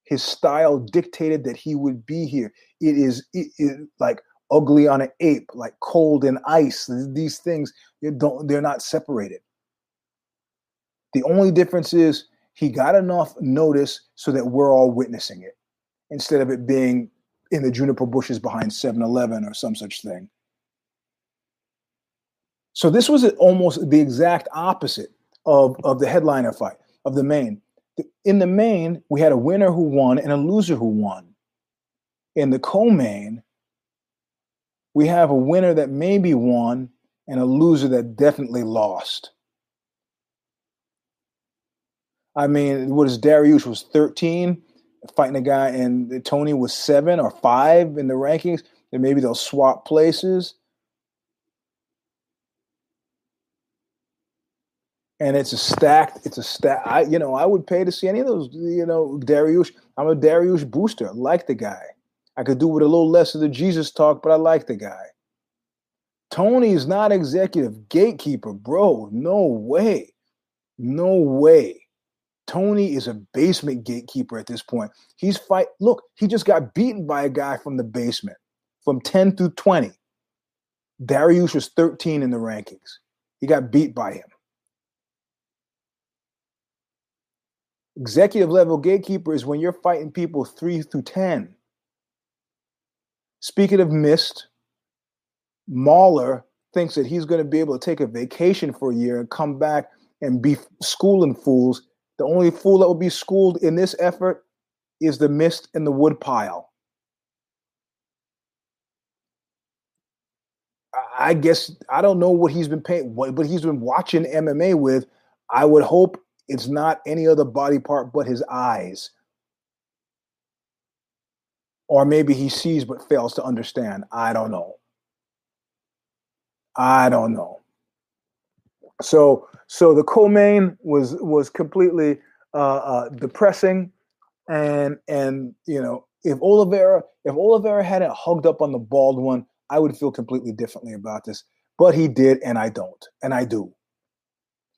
S1: his style dictated that he would be here. It is it, it, like ugly on an ape, like cold and ice. These things they don't they're not separated. The only difference is he got enough notice so that we're all witnessing it instead of it being in the juniper bushes behind 7-Eleven or some such thing. So this was almost the exact opposite of, of the headliner fight, of the main in the main, we had a winner who won and a loser who won. In the co-main, we have a winner that maybe won and a loser that definitely lost. I mean, what is Dariush was 13 fighting a guy, and Tony was seven or five in the rankings. And maybe they'll swap places. And it's a stacked. It's a stack. I you know I would pay to see any of those. You know Dariush. I'm a Dariush booster. I like the guy. I could do with a little less of the Jesus talk, but I like the guy. Tony is not executive gatekeeper, bro. No way. No way. Tony is a basement gatekeeper at this point. He's fight. Look, he just got beaten by a guy from the basement from 10 through 20. Dariush was 13 in the rankings. He got beat by him. Executive level gatekeeper is when you're fighting people three through 10. Speaking of missed, Mahler thinks that he's going to be able to take a vacation for a year and come back and be schooling fools. The only fool that will be schooled in this effort is the mist and the woodpile. I guess I don't know what he's been paying, what, but he's been watching MMA with. I would hope it's not any other body part but his eyes. Or maybe he sees but fails to understand. I don't know. I don't know. So so the co-main was was completely uh, uh, depressing, and and you know if Oliveira if Oliveira hadn't hugged up on the bald one, I would feel completely differently about this. But he did, and I don't, and I do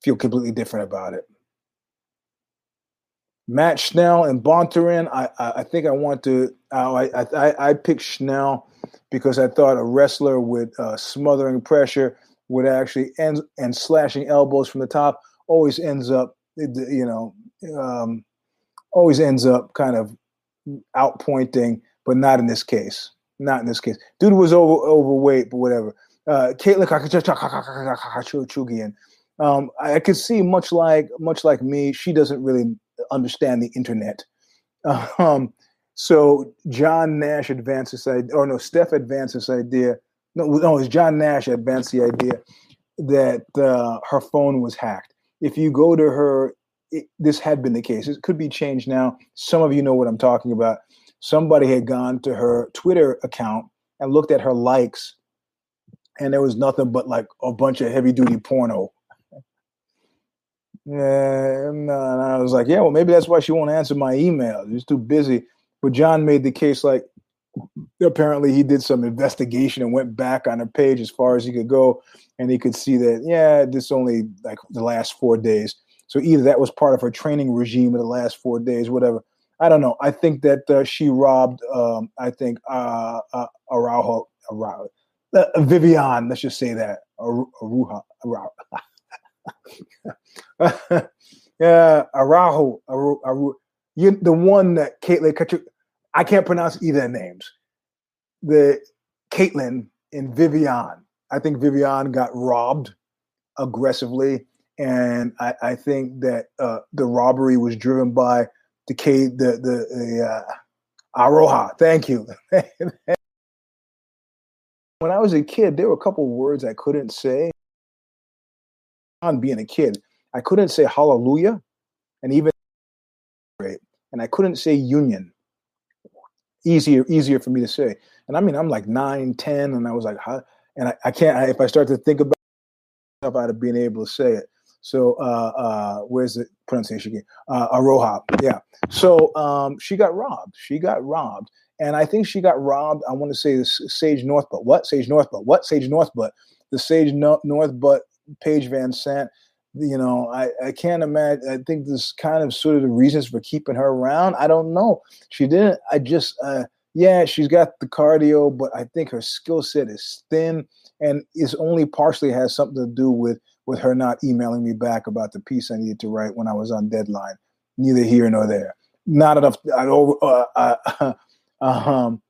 S1: feel completely different about it. Matt Schnell and Bontorin. I, I, I think I want to. Uh, I, I I picked Schnell because I thought a wrestler with uh, smothering pressure would actually end and slashing elbows from the top always ends up you know um, always ends up kind of outpointing, but not in this case. Not in this case. Dude was over overweight, but whatever. Uh, Katlyn Chugian. Um, I could see much like much like me, she doesn't really understand the internet. Um, so John Nash advanced this idea, or no, Steph advanced this idea. No, no, it's John Nash advanced the idea that uh, her phone was hacked. If you go to her, it, this had been the case. It could be changed now. Some of you know what I'm talking about. Somebody had gone to her Twitter account and looked at her likes, and there was nothing but like a bunch of heavy duty porno yeah, and, I was like, yeah, well, maybe that's why she won't answer my email. She's too busy. But John made the case like, apparently he did some investigation and went back on the page as far as he could go and he could see that yeah this only like the last four days so either that was part of her training regime in the last four days whatever i don't know i think that uh, she robbed um, i think uh, uh araujo, araujo uh, vivian let's just say that aruha araujo yeah araujo, araujo, you the one that Katlyn I can't pronounce either names. The Katlyn and Vivian. I think Vivian got robbed aggressively, and I, I think that uh, the robbery was driven by the K, the the, the uh, Aroha. Thank you. when I was a kid, there were a couple words I couldn't say. On being a kid, I couldn't say hallelujah, and even and I couldn't say union easier easier for me to say. And I mean, I'm like nine, ten, and I was like, how? And I, I can't. I, if I start to think about stuff, out of being able to say it. So uh, uh, where's the pronunciation again? Uh, Aroha. Yeah. So um, she got robbed. She got robbed. And I think she got robbed. I want to say the Sage Northcutt what? Sage Northcutt what? Sage Northcutt the Sage no- Northcutt Paige VanZant you know, I, I can't imagine. I think this kind of sort of the reasons for keeping her around. I don't know. She didn't. I just, uh, yeah, she's got the cardio, but I think her skill set is thin, and it's only partially has something to do with with her not emailing me back about the piece I needed to write when I was on deadline. Neither here nor there. Not enough. I over. Uh, uh, um,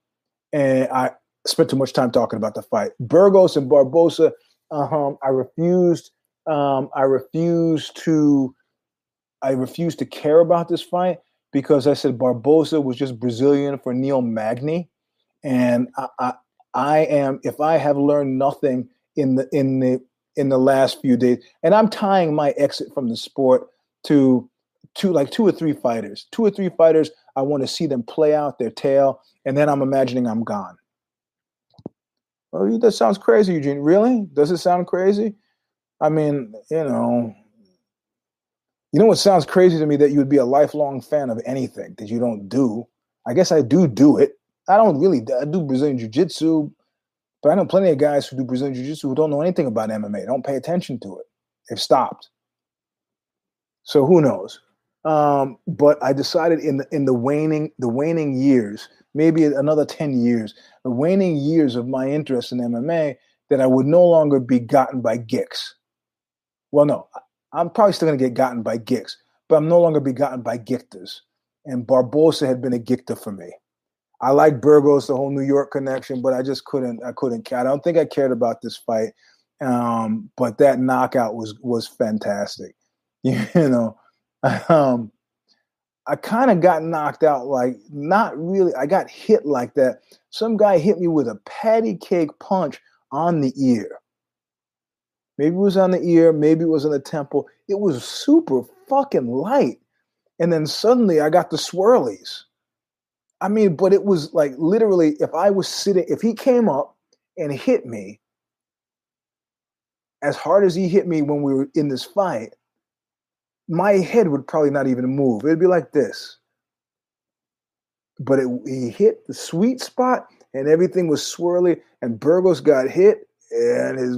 S1: and I spent too much time talking about the fight. Burgos and Barboza. Um, I refused um, I refused to I refused to care about this fight because I said Barboza was just Brazilian for Neil Magny, and I, I, I am if I have learned nothing in the in the in the last few days, and I'm tying my exit from the sport to two like two or three fighters, two or three fighters. I want to see them play out their tail, and then I'm imagining I'm gone. Well, that sounds crazy, Eugene. Really? Does it sound crazy? I mean, you know, you know what sounds crazy to me that you would be a lifelong fan of anything that you don't do. I guess I do do it. I don't really. I do Brazilian Jiu Jitsu, but I know plenty of guys who do Brazilian Jiu Jitsu who don't know anything about MMA. Don't pay attention to it. They've stopped. So who knows? Um, but I decided in the in the waning the waning years, maybe another ten years, the waning years of my interest in MMA, that I would no longer be gotten by geeks. Well, no, I'm probably still going to get gotten by geeks, but I'm no longer be gotten by gikters. And Barboza had been a gicter for me. I like Burgos, the whole New York connection, but I just couldn't. I couldn't care. I don't think I cared about this fight, um, but that knockout was was fantastic. You know, um, I kind of got knocked out, like not really. I got hit like that. Some guy hit me with a patty cake punch on the ear. Maybe it was on the ear, maybe it was on the temple. It was super fucking light. And then suddenly I got the swirlies. I mean, but it was like literally if I was sitting, if he came up and hit me as hard as he hit me when we were in this fight, my head would probably not even move. It'd be like this. But it, he hit the sweet spot and everything was swirly, and Burgos got hit and his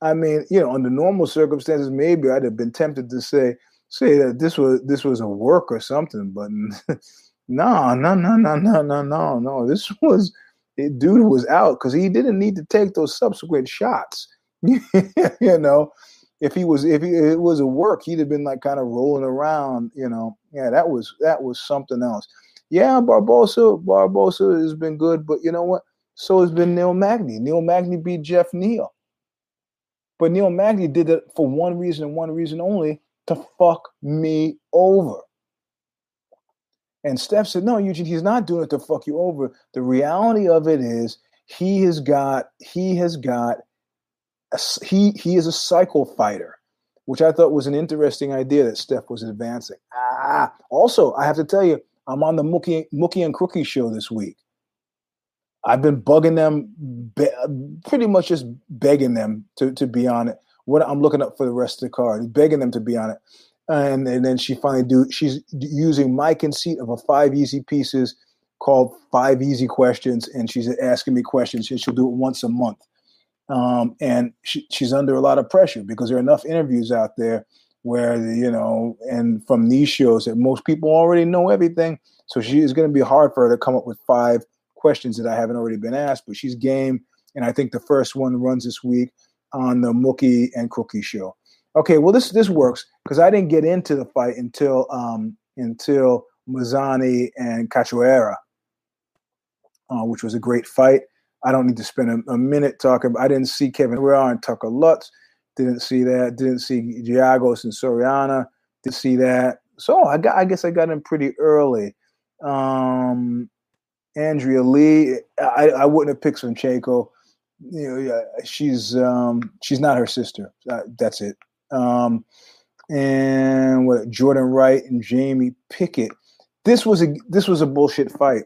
S1: I mean, you know, under normal circumstances, maybe I'd have been tempted to say say that this was this was a work or something, but no, no, no, no, no, no, no, no. This was it, dude was out because he didn't need to take those subsequent shots. you know, if he was if he, it was a work, he'd have been like kind of rolling around. You know, yeah, that was that was something else. Yeah, Barbosa Barbosa has been good, but you know what? So has been Neil Magny. Neil Magny beat Jeff Neal. But Neil Magny did it for one reason and one reason only to fuck me over. And Steph said, No, Eugene, he's not doing it to fuck you over. The reality of it is he has got, he has got, he he is a cycle fighter, which I thought was an interesting idea that Steph was advancing. Ah, also, I have to tell you, I'm on the Mookie, Mookie and Crookie show this week. I've been bugging them, be, pretty much just begging them to, to be on it. What I'm looking up for the rest of the card, begging them to be on it, and and then she finally do. She's using my conceit of a five easy pieces called Five Easy Questions, and she's asking me questions. And she'll do it once a month. Um, and she, she's under a lot of pressure because there are enough interviews out there where you know, and from these shows that most people already know everything. So she is going to be hard for her to come up with five questions that I haven't already been asked. But she's game, and I think the first one runs this week on the Mookie and Cookie show. Okay, well this this works because I didn't get into the fight until um, until Mazany and Cachoeira, uh, which was a great fight. I don't need to spend a, a minute talking. I didn't see Kevin Real and Tucker Lutz. Didn't see that. Didn't see Giagos and Soriano. Didn't see that. So I got. I guess I got in pretty early. Um, Andrea Lee. I, I wouldn't have picked Shevchenko. You know, yeah, she's um, she's not her sister. Uh, that's it. Um, and what Jordan Wright and Jamie Pickett. This was a this was a bullshit fight.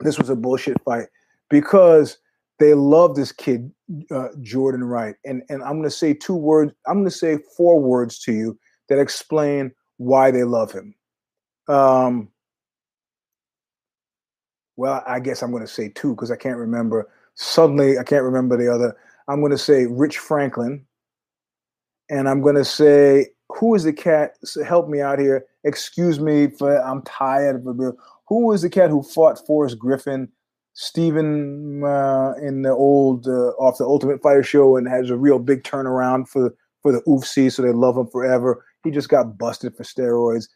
S1: This was a bullshit fight because they love this kid uh, Jordan Wright, and and I'm going to say two words. I'm going to say four words to you that explain why they love him. Um, well, I guess I'm going to say two because I can't remember. Suddenly, I can't remember the other. I'm going to say Rich Franklin, and I'm going to say who is the cat? Help me out here. Excuse me for I'm tired. Who was the cat who fought Forrest Griffin? Steven uh, in the old uh, off the Ultimate Fighter show and has a real big turnaround for for the UFC, so they love him forever. He just got busted for steroids.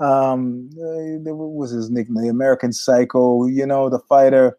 S1: Um, uh, what was his nickname? The American Psycho. You know the fighter.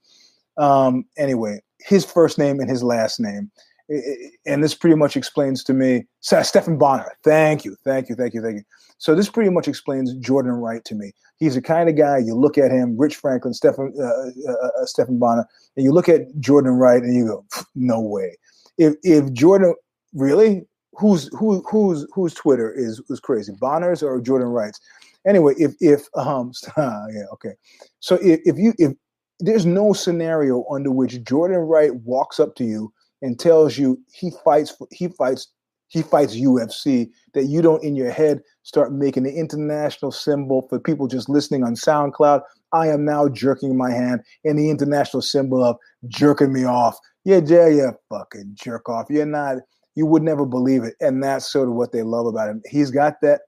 S1: Um, anyway, his first name and his last name and this pretty much explains to me Stephan Bonnar. Thank you, thank you, thank you, thank you. So this pretty much explains Jordan Wright to me. He's the kind of guy you look at him, Rich Franklin, Stephen uh, uh, uh, Stephan Bonnar, and you look at Jordan Wright and you go, no way. If if Jordan really who's who who's whose Twitter is is crazy, Bonnar's or Jordan Wright's. Anyway, if if um yeah okay, so if, if you if there's no scenario under which Jordan Wright walks up to you and tells you he fights he fights he fights UFC that you don't in your head start making the international symbol for people just listening on SoundCloud. I am now jerking my hand in the international symbol of jerking me off. Yeah, yeah, yeah, fucking jerk off. You're not, you would never believe it. And that's sort of what they love about him. He's got that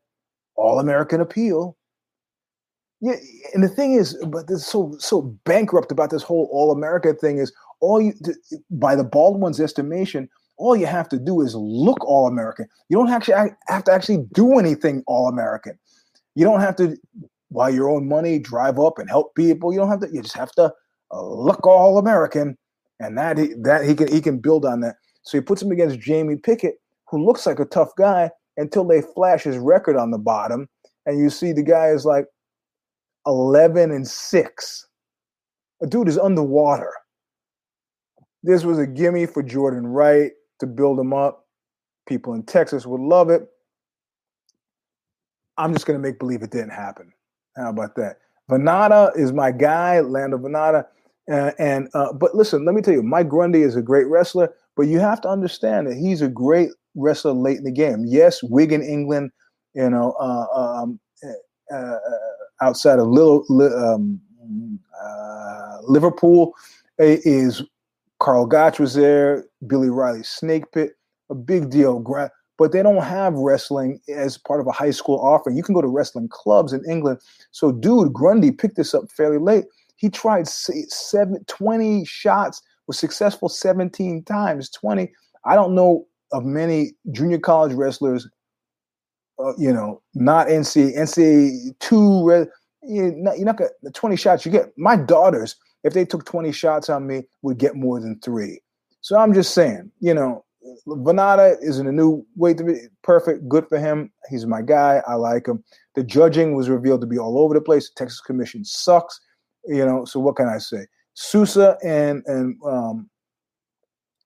S1: all American appeal. Yeah, and the thing is, but this so so bankrupt about this whole all America thing is all you by the bald one's estimation, all you have to do is look all American. You don't actually have to actually do anything all American. You don't have to buy your own money, drive up and help people. You don't have to. You just have to uh, look all American, and that he, that he can he can build on that. So he puts him against Jamie Pickett, who looks like a tough guy until they flash his record on the bottom, and you see the guy is like eleven and six. A dude is underwater. This was a gimme for Jordan Wright to build him up. People in Texas would love it. I'm just going to make believe it didn't happen. How about that? Vannata is my guy, Lando Vannata. Uh, and uh, but listen, let me tell you, Mike Grundy is a great wrestler, but you have to understand that he's a great wrestler late in the game. Yes, Wigan, England, you know, uh, um, uh, uh, outside of Little, um, uh, Liverpool, is Karl Gotch was there, Billy Riley Snake Pit, a big deal. But they don't have wrestling as part of a high school offering. You can go to wrestling clubs in England. So, dude, Grundy picked this up fairly late. He tried seven, 20 shots, was successful 17 times. 20. I don't know of many junior college wrestlers, uh, you know, not NC, NC two. You're not, you're not gonna, the 20 shots you get. My daughters if they took 20 shots on me, would get more than three. So I'm just saying, you know, Vannata is in a new way to be perfect. Good for him. He's my guy. I like him. The judging was revealed to be all over the place. The Texas Commission sucks. You know, so what can I say? Souza and and um,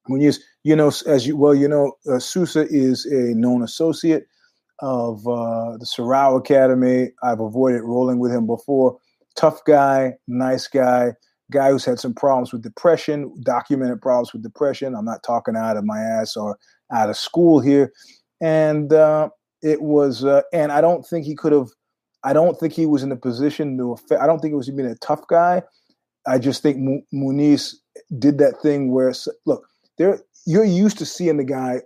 S1: when you you know as you well you know uh, Souza is a known associate of uh, the Sorrow Academy. I've avoided rolling with him before. Tough guy, nice guy guy who's had some problems with depression, documented problems with depression. I'm not talking out of my ass or out of school here. And uh, it was, uh, and I don't think he could have I don't think he was in a position to. Affect, I don't think it was even a tough guy. I just think Muniz did that thing where look, there you're used to seeing the guy.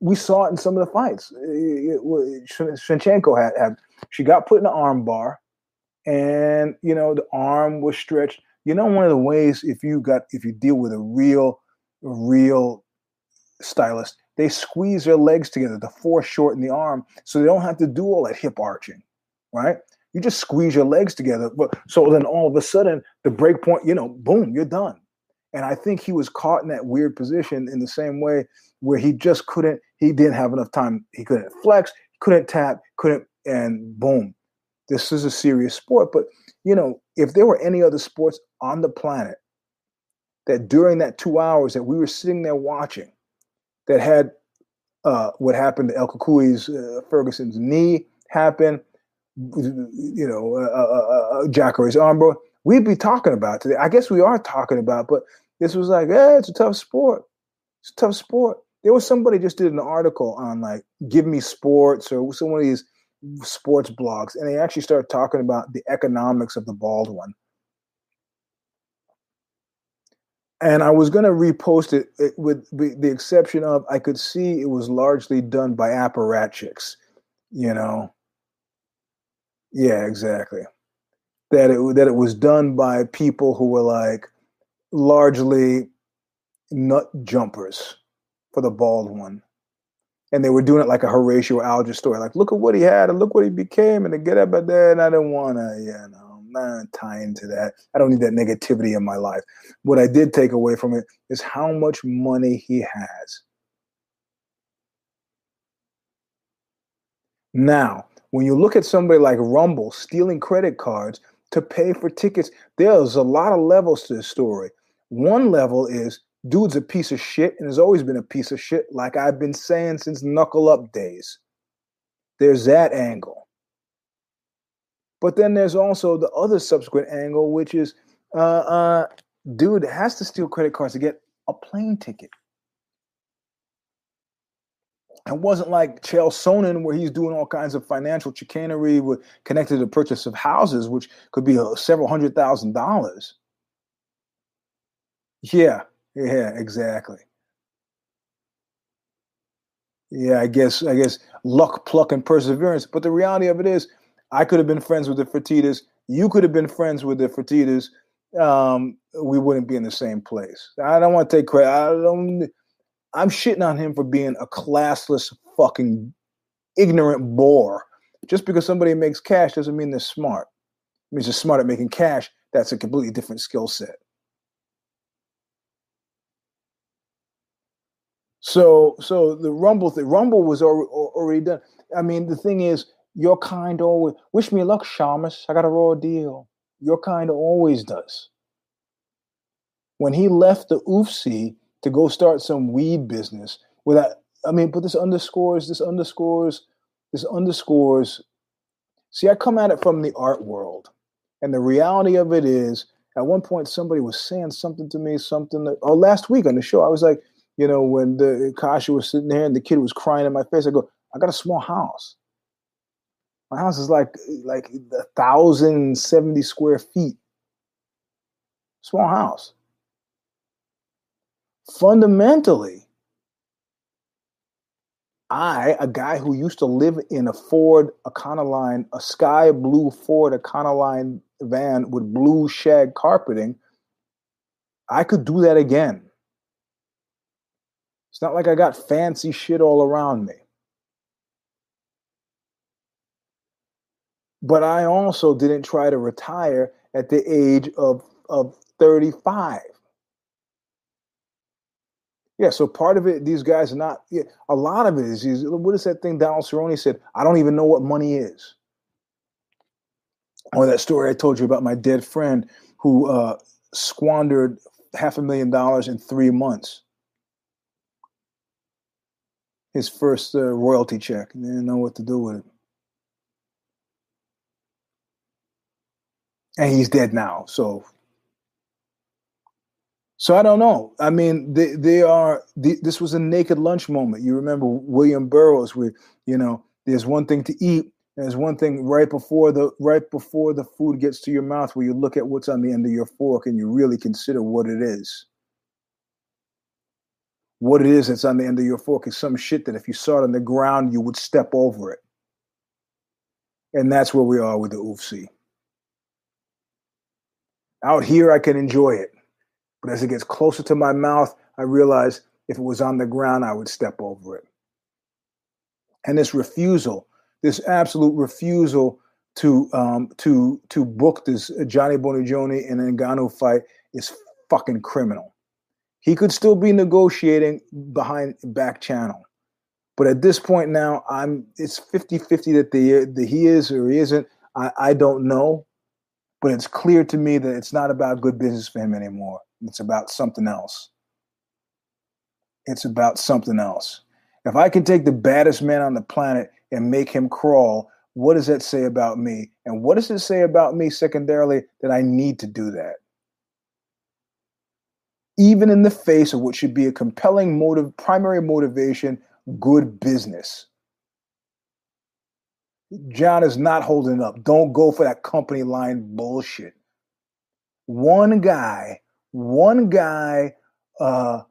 S1: We saw it in some of the fights. Shevchenko had, had she got put in the arm bar, and you know the arm was stretched. You know, one of the ways if you got if you deal with a real, real stylist, they squeeze their legs together to foreshorten the arm, so they don't have to do all that hip arching, right? You just squeeze your legs together, but so then all of a sudden the break point, you know, boom, you're done. And I think he was caught in that weird position in the same way where he just couldn't, he didn't have enough time. He couldn't flex, couldn't tap, couldn't, and boom. This is a serious sport. But, you know, if there were any other sports on the planet that during that two hours that we were sitting there watching that had uh, what happened to El Cucuy's uh, Ferguson's knee happen, you know, uh, uh, uh, uh armbar, we'd be talking about today. I guess we are talking about, but this was like, yeah, it's a tough sport. It's a tough sport. There was somebody just did an article on like Give Me Sports or some of these sports blogs, and they actually started talking about the economics of the bald one. And I was going to repost it, it with the exception of I could see it was largely done by apparatchiks, you know. Yeah, exactly. That it that it was done by people who were like, largely nut jumpers for the bald one. And they were doing it like a Horatio Alger story, like look at what he had and look what he became, and to get up at that, and I didn't want to, you know, not tie into that. I don't need that negativity in my life. What I did take away from it is how much money he has. Now, when you look at somebody like Rumble stealing credit cards to pay for tickets, there's a lot of levels to this story. One level is dude's a piece of shit and has always been a piece of shit, like I've been saying since knuckle up days. There's that angle. But then there's also the other subsequent angle, which is uh, uh, dude has to steal credit cards to get a plane ticket. It wasn't like Chael Sonnen, where he's doing all kinds of financial chicanery with connected to the purchase of houses, which could be a, several hundred thousand dollars. Yeah, yeah, exactly. Yeah, I guess I guess luck, pluck, and perseverance. But the reality of it is, I could have been friends with the Fertittas. You could have been friends with the Fertittas. Um, we wouldn't be in the same place. I don't want to take credit. I don't. I'm shitting on him for being a classless, fucking ignorant bore. Just because somebody makes cash doesn't mean they're smart. It means they're smart at making cash. That's a completely different skill set. So so the Rumble the Rumble was already, done. I mean, the thing is, your kind always wish me luck, Shamus. I got a raw deal. Your kind always does. When he left the UFC to go start some weed business, without I mean, but this underscores, this underscores, this underscores. See, I come at it from the art world, and the reality of it is, at one point somebody was saying something to me, something that, oh, last week on the show, I was like you know, when the Kasha was sitting there and the kid was crying in my face, I go, I got a small house. My house is like like a thousand seventy square feet. Small house. Fundamentally, I, a guy who used to live in a Ford Econoline, a sky blue Ford Econoline van with blue shag carpeting, I could do that again. It's not like I got fancy shit all around me. But I also didn't try to retire at the age of, of 35. Yeah, so part of it, these guys are not, yeah, a lot of it is, is what is that thing Donald Cerrone said? I don't even know what money is. Or that story I told you about my dead friend who uh, squandered half a million dollars in three months his first uh, royalty check. They didn't know what to do with it. And he's dead now. So, so I don't know. I mean, they they are. They, this was a naked lunch moment. You remember William Burroughs, where you know, there's one thing to eat, There's one thing right before the right before the food gets to your mouth where you look at what's on the end of your fork and you really consider what it is. What it is that's on the end of your fork is some shit that if you saw it on the ground, you would step over it. And that's where we are with the oofsie. Out here, I can enjoy it. But as it gets closer to my mouth, I realize if it was on the ground, I would step over it. And this refusal this absolute refusal to um, to to book this Johnny Bonigioni and Ngannou fight is fucking criminal. He could still be negotiating behind back channel. But at this point now, I'm it's 50-50 that the, the he is or he isn't. I, I don't know. But it's clear to me that it's not about good business for him anymore. It's about something else. It's about something else. If I can take the baddest man on the planet and make him crawl, what does that say about me? And what does it say about me, secondarily, that I need to do that? Even in the face of what should be a compelling motive, primary motivation, good business. John is not holding up. Don't go for that company line bullshit. One guy, one guy, uh,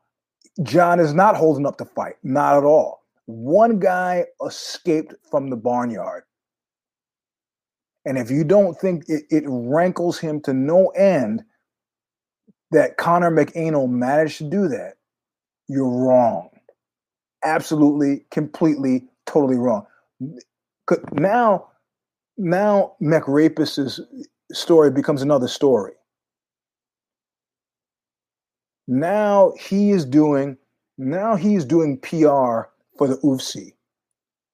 S1: John is not holding up the fight, not at all. One guy escaped from the barnyard. And if you don't think it, it rankles him to no end that Conor McAnal managed to do that, you're wrong. Absolutely, completely, totally wrong. Now, now McRapist's story becomes another story. Now he is doing now he's doing PR for the UFC.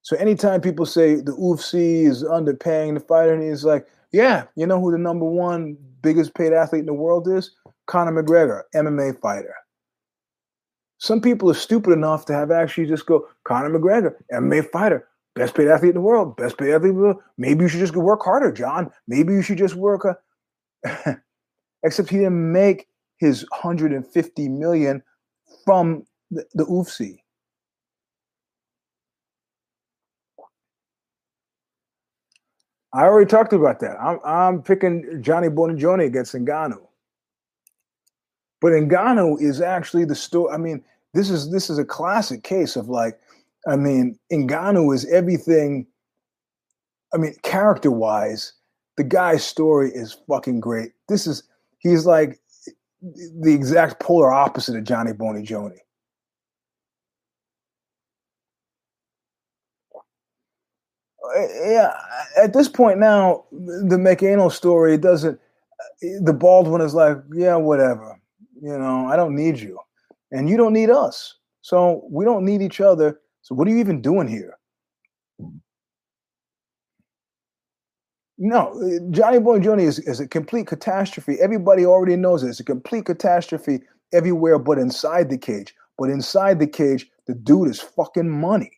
S1: So anytime people say the UFC is underpaying the fighter, and he's like, yeah, you know who the number one biggest paid athlete in the world is? Conor McGregor, MMA fighter. Some people are stupid enough to have actually just go, Conor McGregor, MMA fighter, best paid athlete in the world, best paid athlete in the world. Maybe you should just work harder, John. Maybe you should just work. A... Except he didn't make his 150 million from the, the UFC. I already talked about that. I'm I'm picking Johnny Bonigioni against Ngannou. But Ngannou is actually the story. I mean, this is this is a classic case of like, I mean, Ngannou is everything. I mean, character wise, the guy's story is fucking great. This is he's like the exact polar opposite of Johnny Bonigioni. Eh, yeah, at this point now, the McAnal story doesn't. The bald one is like, yeah, whatever. You know, I don't need you, and you don't need us. So we don't need each other. So what are you even doing here? No, Johnny Boy Bonigioni is, is a complete catastrophe. Everybody already knows it. It's a complete catastrophe everywhere but inside the cage. But inside the cage, the dude is fucking money.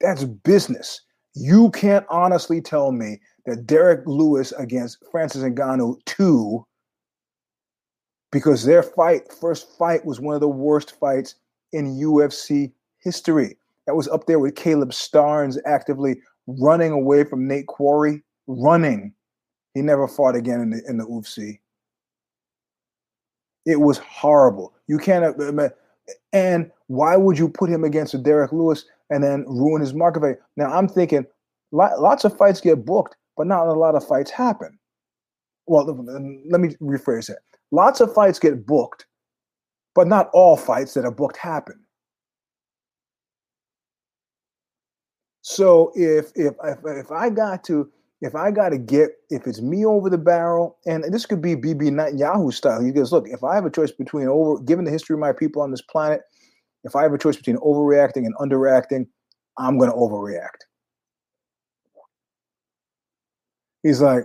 S1: That's business. You can't honestly tell me that Derrick Lewis against Francis Ngannou 2 because their fight, first fight, was one of the worst fights in UFC history. That was up there with Kalib Starnes actively running away from Nate Quarry, running. He never fought again in the in the UFC. It was horrible. You can't. Uh, and why would you put him against a Derrick Lewis and then ruin his market value? Now I'm thinking lots of fights get booked, but not a lot of fights happen. Well, let me rephrase that. Lots of fights get booked, but not all fights that are booked happen. So if if if, if I got to if I got to get if it's me over the barrel, and this could be Bibi Netanyahu style. He goes, look, if I have a choice between over, given the history of my people on this planet, if I have a choice between overreacting and underreacting, I'm going to overreact. He's like,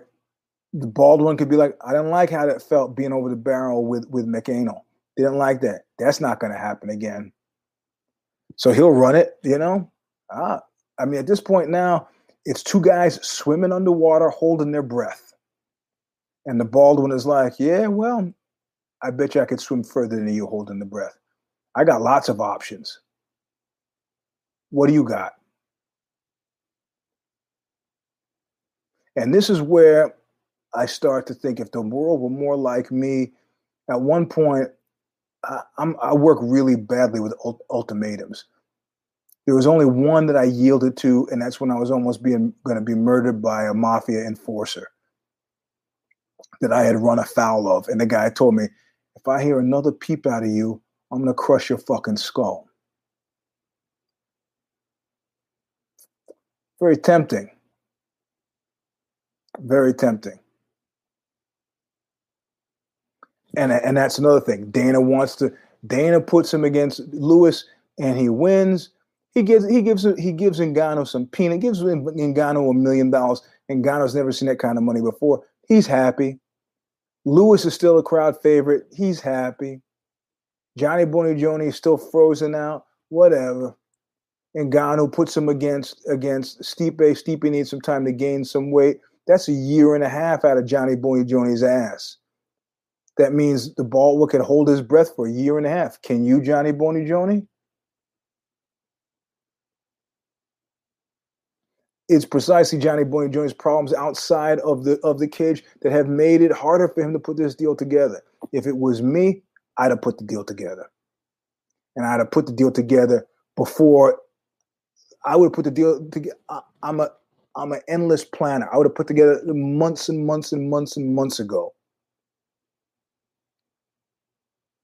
S1: the bald one could be like, I didn't like how that felt being over the barrel with with McAnal. Didn't like that. That's not going to happen again. So he'll run it, you know. Ah, I mean, at this point now, it's two guys swimming underwater, holding their breath. And the bald one is like, yeah, well, I bet you I could swim further than you holding the breath. I got lots of options. What do you got? And this is where I start to think if the world were more like me, at one point, I, I work really badly with ultimatums. There was only one that I yielded to, and that's when I was almost being going to be murdered by a mafia enforcer that I had run afoul of. And the guy told me, if I hear another peep out of you, I'm going to crush your fucking skull. Very tempting. Very tempting. And, and that's another thing. Dana wants to. Dana puts him against Lewis, and he wins. He gives he gives he gives Ngannou some peanut. Gives Ngannou a million dollars. Ngannou's never seen that kind of money before. He's happy. Lewis is still a crowd favorite. He's happy. Johnny Buonigione is still frozen out. Whatever. Ngannou puts him against against Stipe. Stipe needs some time to gain some weight. That's a year and a half out of Johnny Buonigione's ass. That means the ball can hold his breath for a year and a half. Can you, Johnny Buonigione? It's precisely Johnny Buonigione's problems outside of the of the cage that have made it harder for him to put this deal together. If it was me, I'd have put the deal together, and I'd have put the deal together before I would have put the deal together. I'm a I'm an endless planner. I would have put together months and months and months and months ago.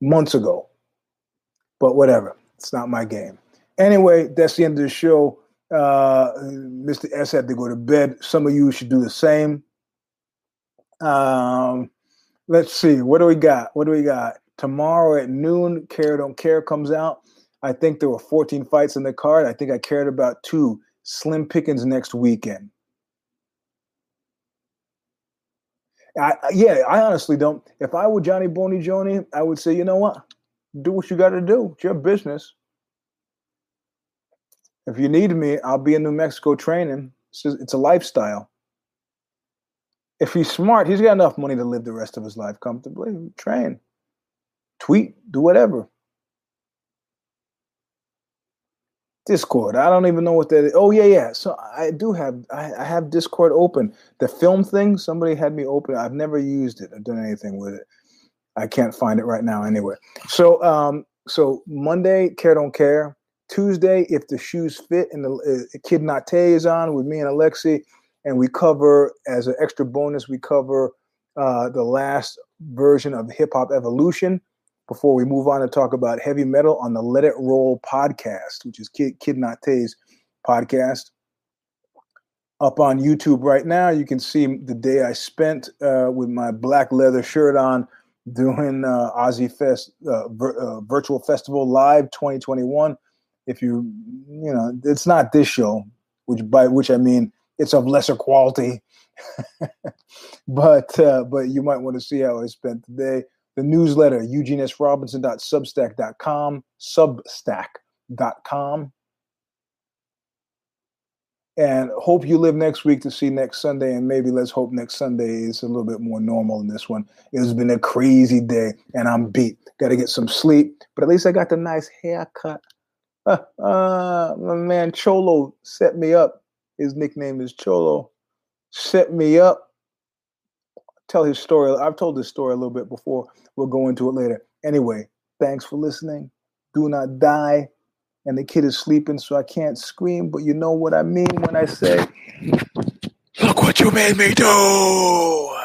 S1: Months ago. But whatever. It's not my game. Anyway, that's the end of the show. Uh, Mr. S had to go to bed. Some of you should do the same. Um, let's see. What do we got? What do we got? Tomorrow at noon, Care Don't Care comes out. I think there were 14 fights in the card. I think I cared about two. Slim Pickens next weekend. I, yeah, I honestly don't. If I were Johnny Buonigione, I would say, you know what? Do what you got to do. It's your business. If you need me, I'll be in New Mexico training. It's, just, it's a lifestyle. If he's smart, he's got enough money to live the rest of his life comfortably. Train, tweet, do whatever. Discord. I don't even know what that is. Oh yeah, yeah. So I do have I, have Discord open. The film thing, somebody had me open. I've never used it or done anything with it. I can't find it right now anywhere. So um so Monday, care don't care. Tuesday, if the shoes fit and the uh, kid Nate is on with me and Alexi, and we cover as an extra bonus, we cover uh, the last version of Hip Hop Evolution before we move on to talk about heavy metal on the Let It Roll podcast, which is Kid, Kid Nate's podcast. Up on YouTube right now, you can see the day I spent uh, with my black leather shirt on doing uh, OZY Fest uh, vir- uh, Virtual Festival Live 2021. If you, you know, it's not this show, which by which I mean it's of lesser quality, but uh, but you might want to see how I spent the day the newsletter, eugenesrobinson.substack.com, substack.com. And hope you live next week to see next Sunday. And maybe let's hope next Sunday is a little bit more normal than this one. It has been a crazy day and I'm beat. Got to get some sleep, but at least I got the nice haircut. Uh, my man Cholo set me up. His nickname is Cholo. Set me up tell his story. I've told this story a little bit before. We'll go into it later. Anyway, thanks for listening. Do not die. And the kid is sleeping, so I can't scream, but you know what I mean when I say, Look what you made me do.